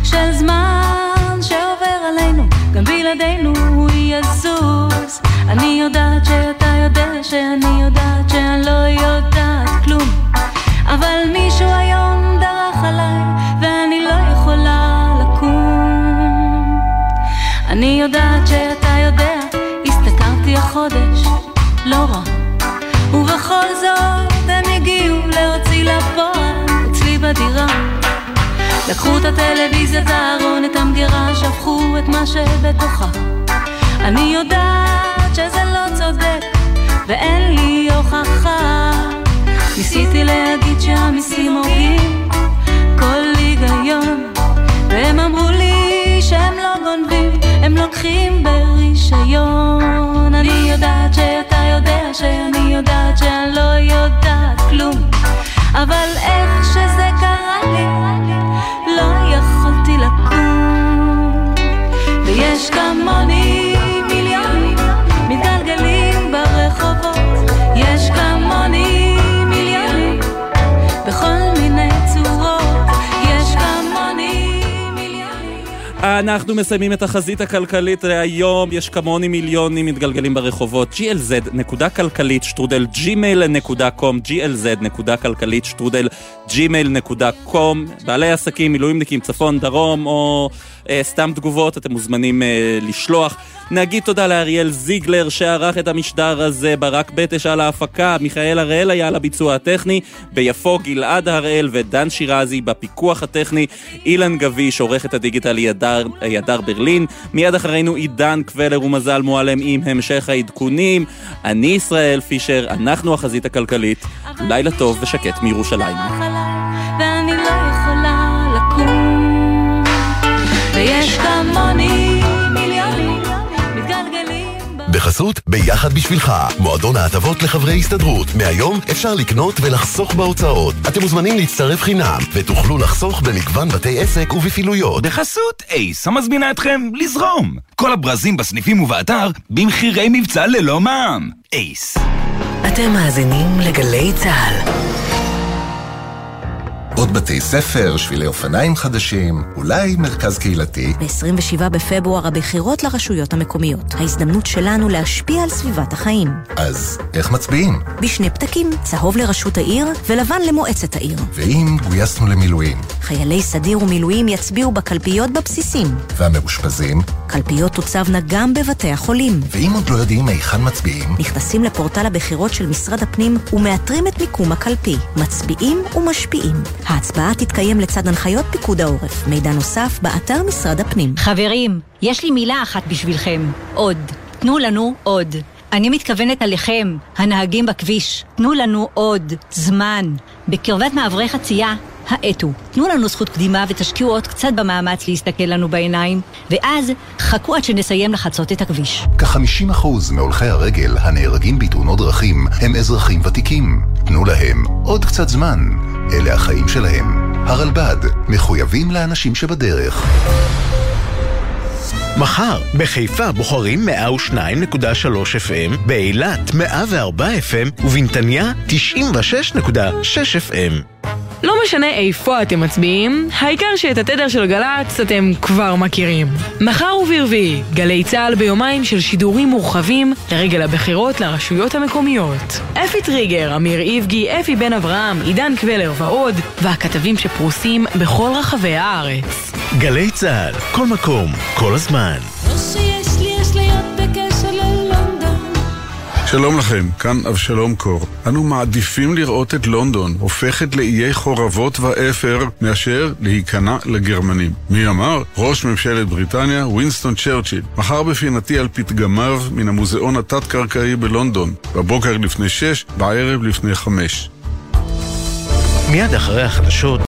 של זמן שעובר עלינו, גם בלעדינו הוא יזוז. אני יודעת שאתה יודע שאני יודעת שאני לא יודעת כלום, אבל מישהו היום דרך עליי ואני לא יכולה לקום. אני יודעת שאתה יודע, הסתכלתי החודש, לא רע. ובכל זאת הם הגיעו להוציא לפועל אצלי בדירה. לקחו את הטלוויזיה, את הארון, את המגירה, שפכו את מה שבתוכה. אני יודעת שזה לא צודק, ואין לי הוכחה. ניסיתי להגיד שהמיסים הורגים כל היגיון, והם אמרו לי שהם לא גונבים, הם לוקחים ברישיון. אני יודעת שאתה יודע שאני יודעת שאני לא יודעת כלום, אבל איך שזה קרה לי ויש כמוני מיליונים מתגלגלים ברחובות. יש כמוני מיליונים בכל מיני יש אנחנו מסיימים את החזית הכלכלית להיום, יש כמוני מיליונים מתגלגלים ברחובות. glz נקודה כלכלית שטרודל gmail.com glz נקודה כלכלית שטרודל gmail.com בעלי עסקים, מילואימניקים, צפון, דרום או סתם תגובות, אתם מוזמנים אה, לשלוח. נגיד תודה לאריאל זיגלר שערך את המשדר הזה, ברק בטש על ההפקה, מיכאל הראל היה על הביצוע הטכני, ביפו גלעד הראל ודן שירזי בפיקוח הטכני, אילן גביש עורך את הדיגיטל ידר, ידר ברלין, מיד אחרינו עידן קבלר ומזל מועלם עם המשך העדכונים. אני ישראל פישר, אנחנו החזית הכלכלית, לילה טוב ושקט מירושלים. בחסות ביחד בשבילך, מועדון ההטבות לחברי הסתדרות. מהיום אפשר לקנות ולחסוך בהוצאות. אתם מוזמנים להצטרף חינם, ותוכלו לחסוך במגוון בתי עסק ובפעילויות. בחסות אייס, המזמינה אתכם לזרום. כל הברזים בסניפים ובאתר במחירי מבצע ללא מע"מ. אייס. אתם מאזינים לגלי צה"ל. עוד בתי ספר, שבילי אופניים חדשים, אולי מרכז קהילתי. ב-27 בפברואר הבחירות לרשויות המקומיות. ההזדמנות שלנו להשפיע על סביבת החיים. אז איך מצביעים? בשני פתקים, צהוב לראשות העיר ולבן למועצת העיר. ואם גויסנו למילואים? חיילי סדיר ומילואים יצביעו בקלפיות בבסיסים. והמאושפזים? קלפיות תוצבנה גם בבתי החולים. ואם עוד לא יודעים היכן מצביעים? נכנסים לפורטל הבחירות של משרד הפנים ומאתרים את מיקום הקלפי. מצביעים ומשפיעים. ההצבעה תתקיים לצד הנחיות פיקוד העורף. מידע נוסף באתר משרד הפנים. חברים, יש לי מילה אחת בשבילכם. עוד. תנו לנו עוד. אני מתכוונת עליכם, הנהגים בכביש. תנו לנו עוד זמן. בקרבת מעברי חצייה, האטו. תנו לנו זכות קדימה ותשקיעו עוד קצת במאמץ להסתכל לנו בעיניים, ואז חכו עד שנסיים לחצות את הכביש. כ-50% מהולכי הרגל הנהרגים בתאונות דרכים הם אזרחים ותיקים. תנו להם עוד קצת זמן. אלה החיים שלהם. הרלב"ד, מחויבים לאנשים שבדרך. מחר, בחיפה בוחרים 102.3 FM, באילת 104 FM ובנתניה 96.6 FM. לא משנה איפה אתם מצביעים, העיקר שאת התדר של גל"צ אתם כבר מכירים. מחר וברביעי, גלי צה"ל ביומיים של שידורים מורחבים לרגל הבחירות לרשויות המקומיות. אפי טריגר, אמיר איבגי, אפי בן אברהם, עידן קבלר ועוד, והכתבים שפרוסים בכל רחבי הארץ. גלי צה"ל, כל מקום, כל הזמן. שלום לכם, כאן אבשלום קור. אנו מעדיפים לראות את לונדון הופכת לאיי חורבות ואפר מאשר להיכנע לגרמנים. מי אמר? ראש ממשלת בריטניה, ווינסטון צ'רצ'יל. מחר בפינתי על פתגמיו מן המוזיאון התת-קרקעי בלונדון. בבוקר לפני שש, בערב לפני חמש. מיד אחרי החדשות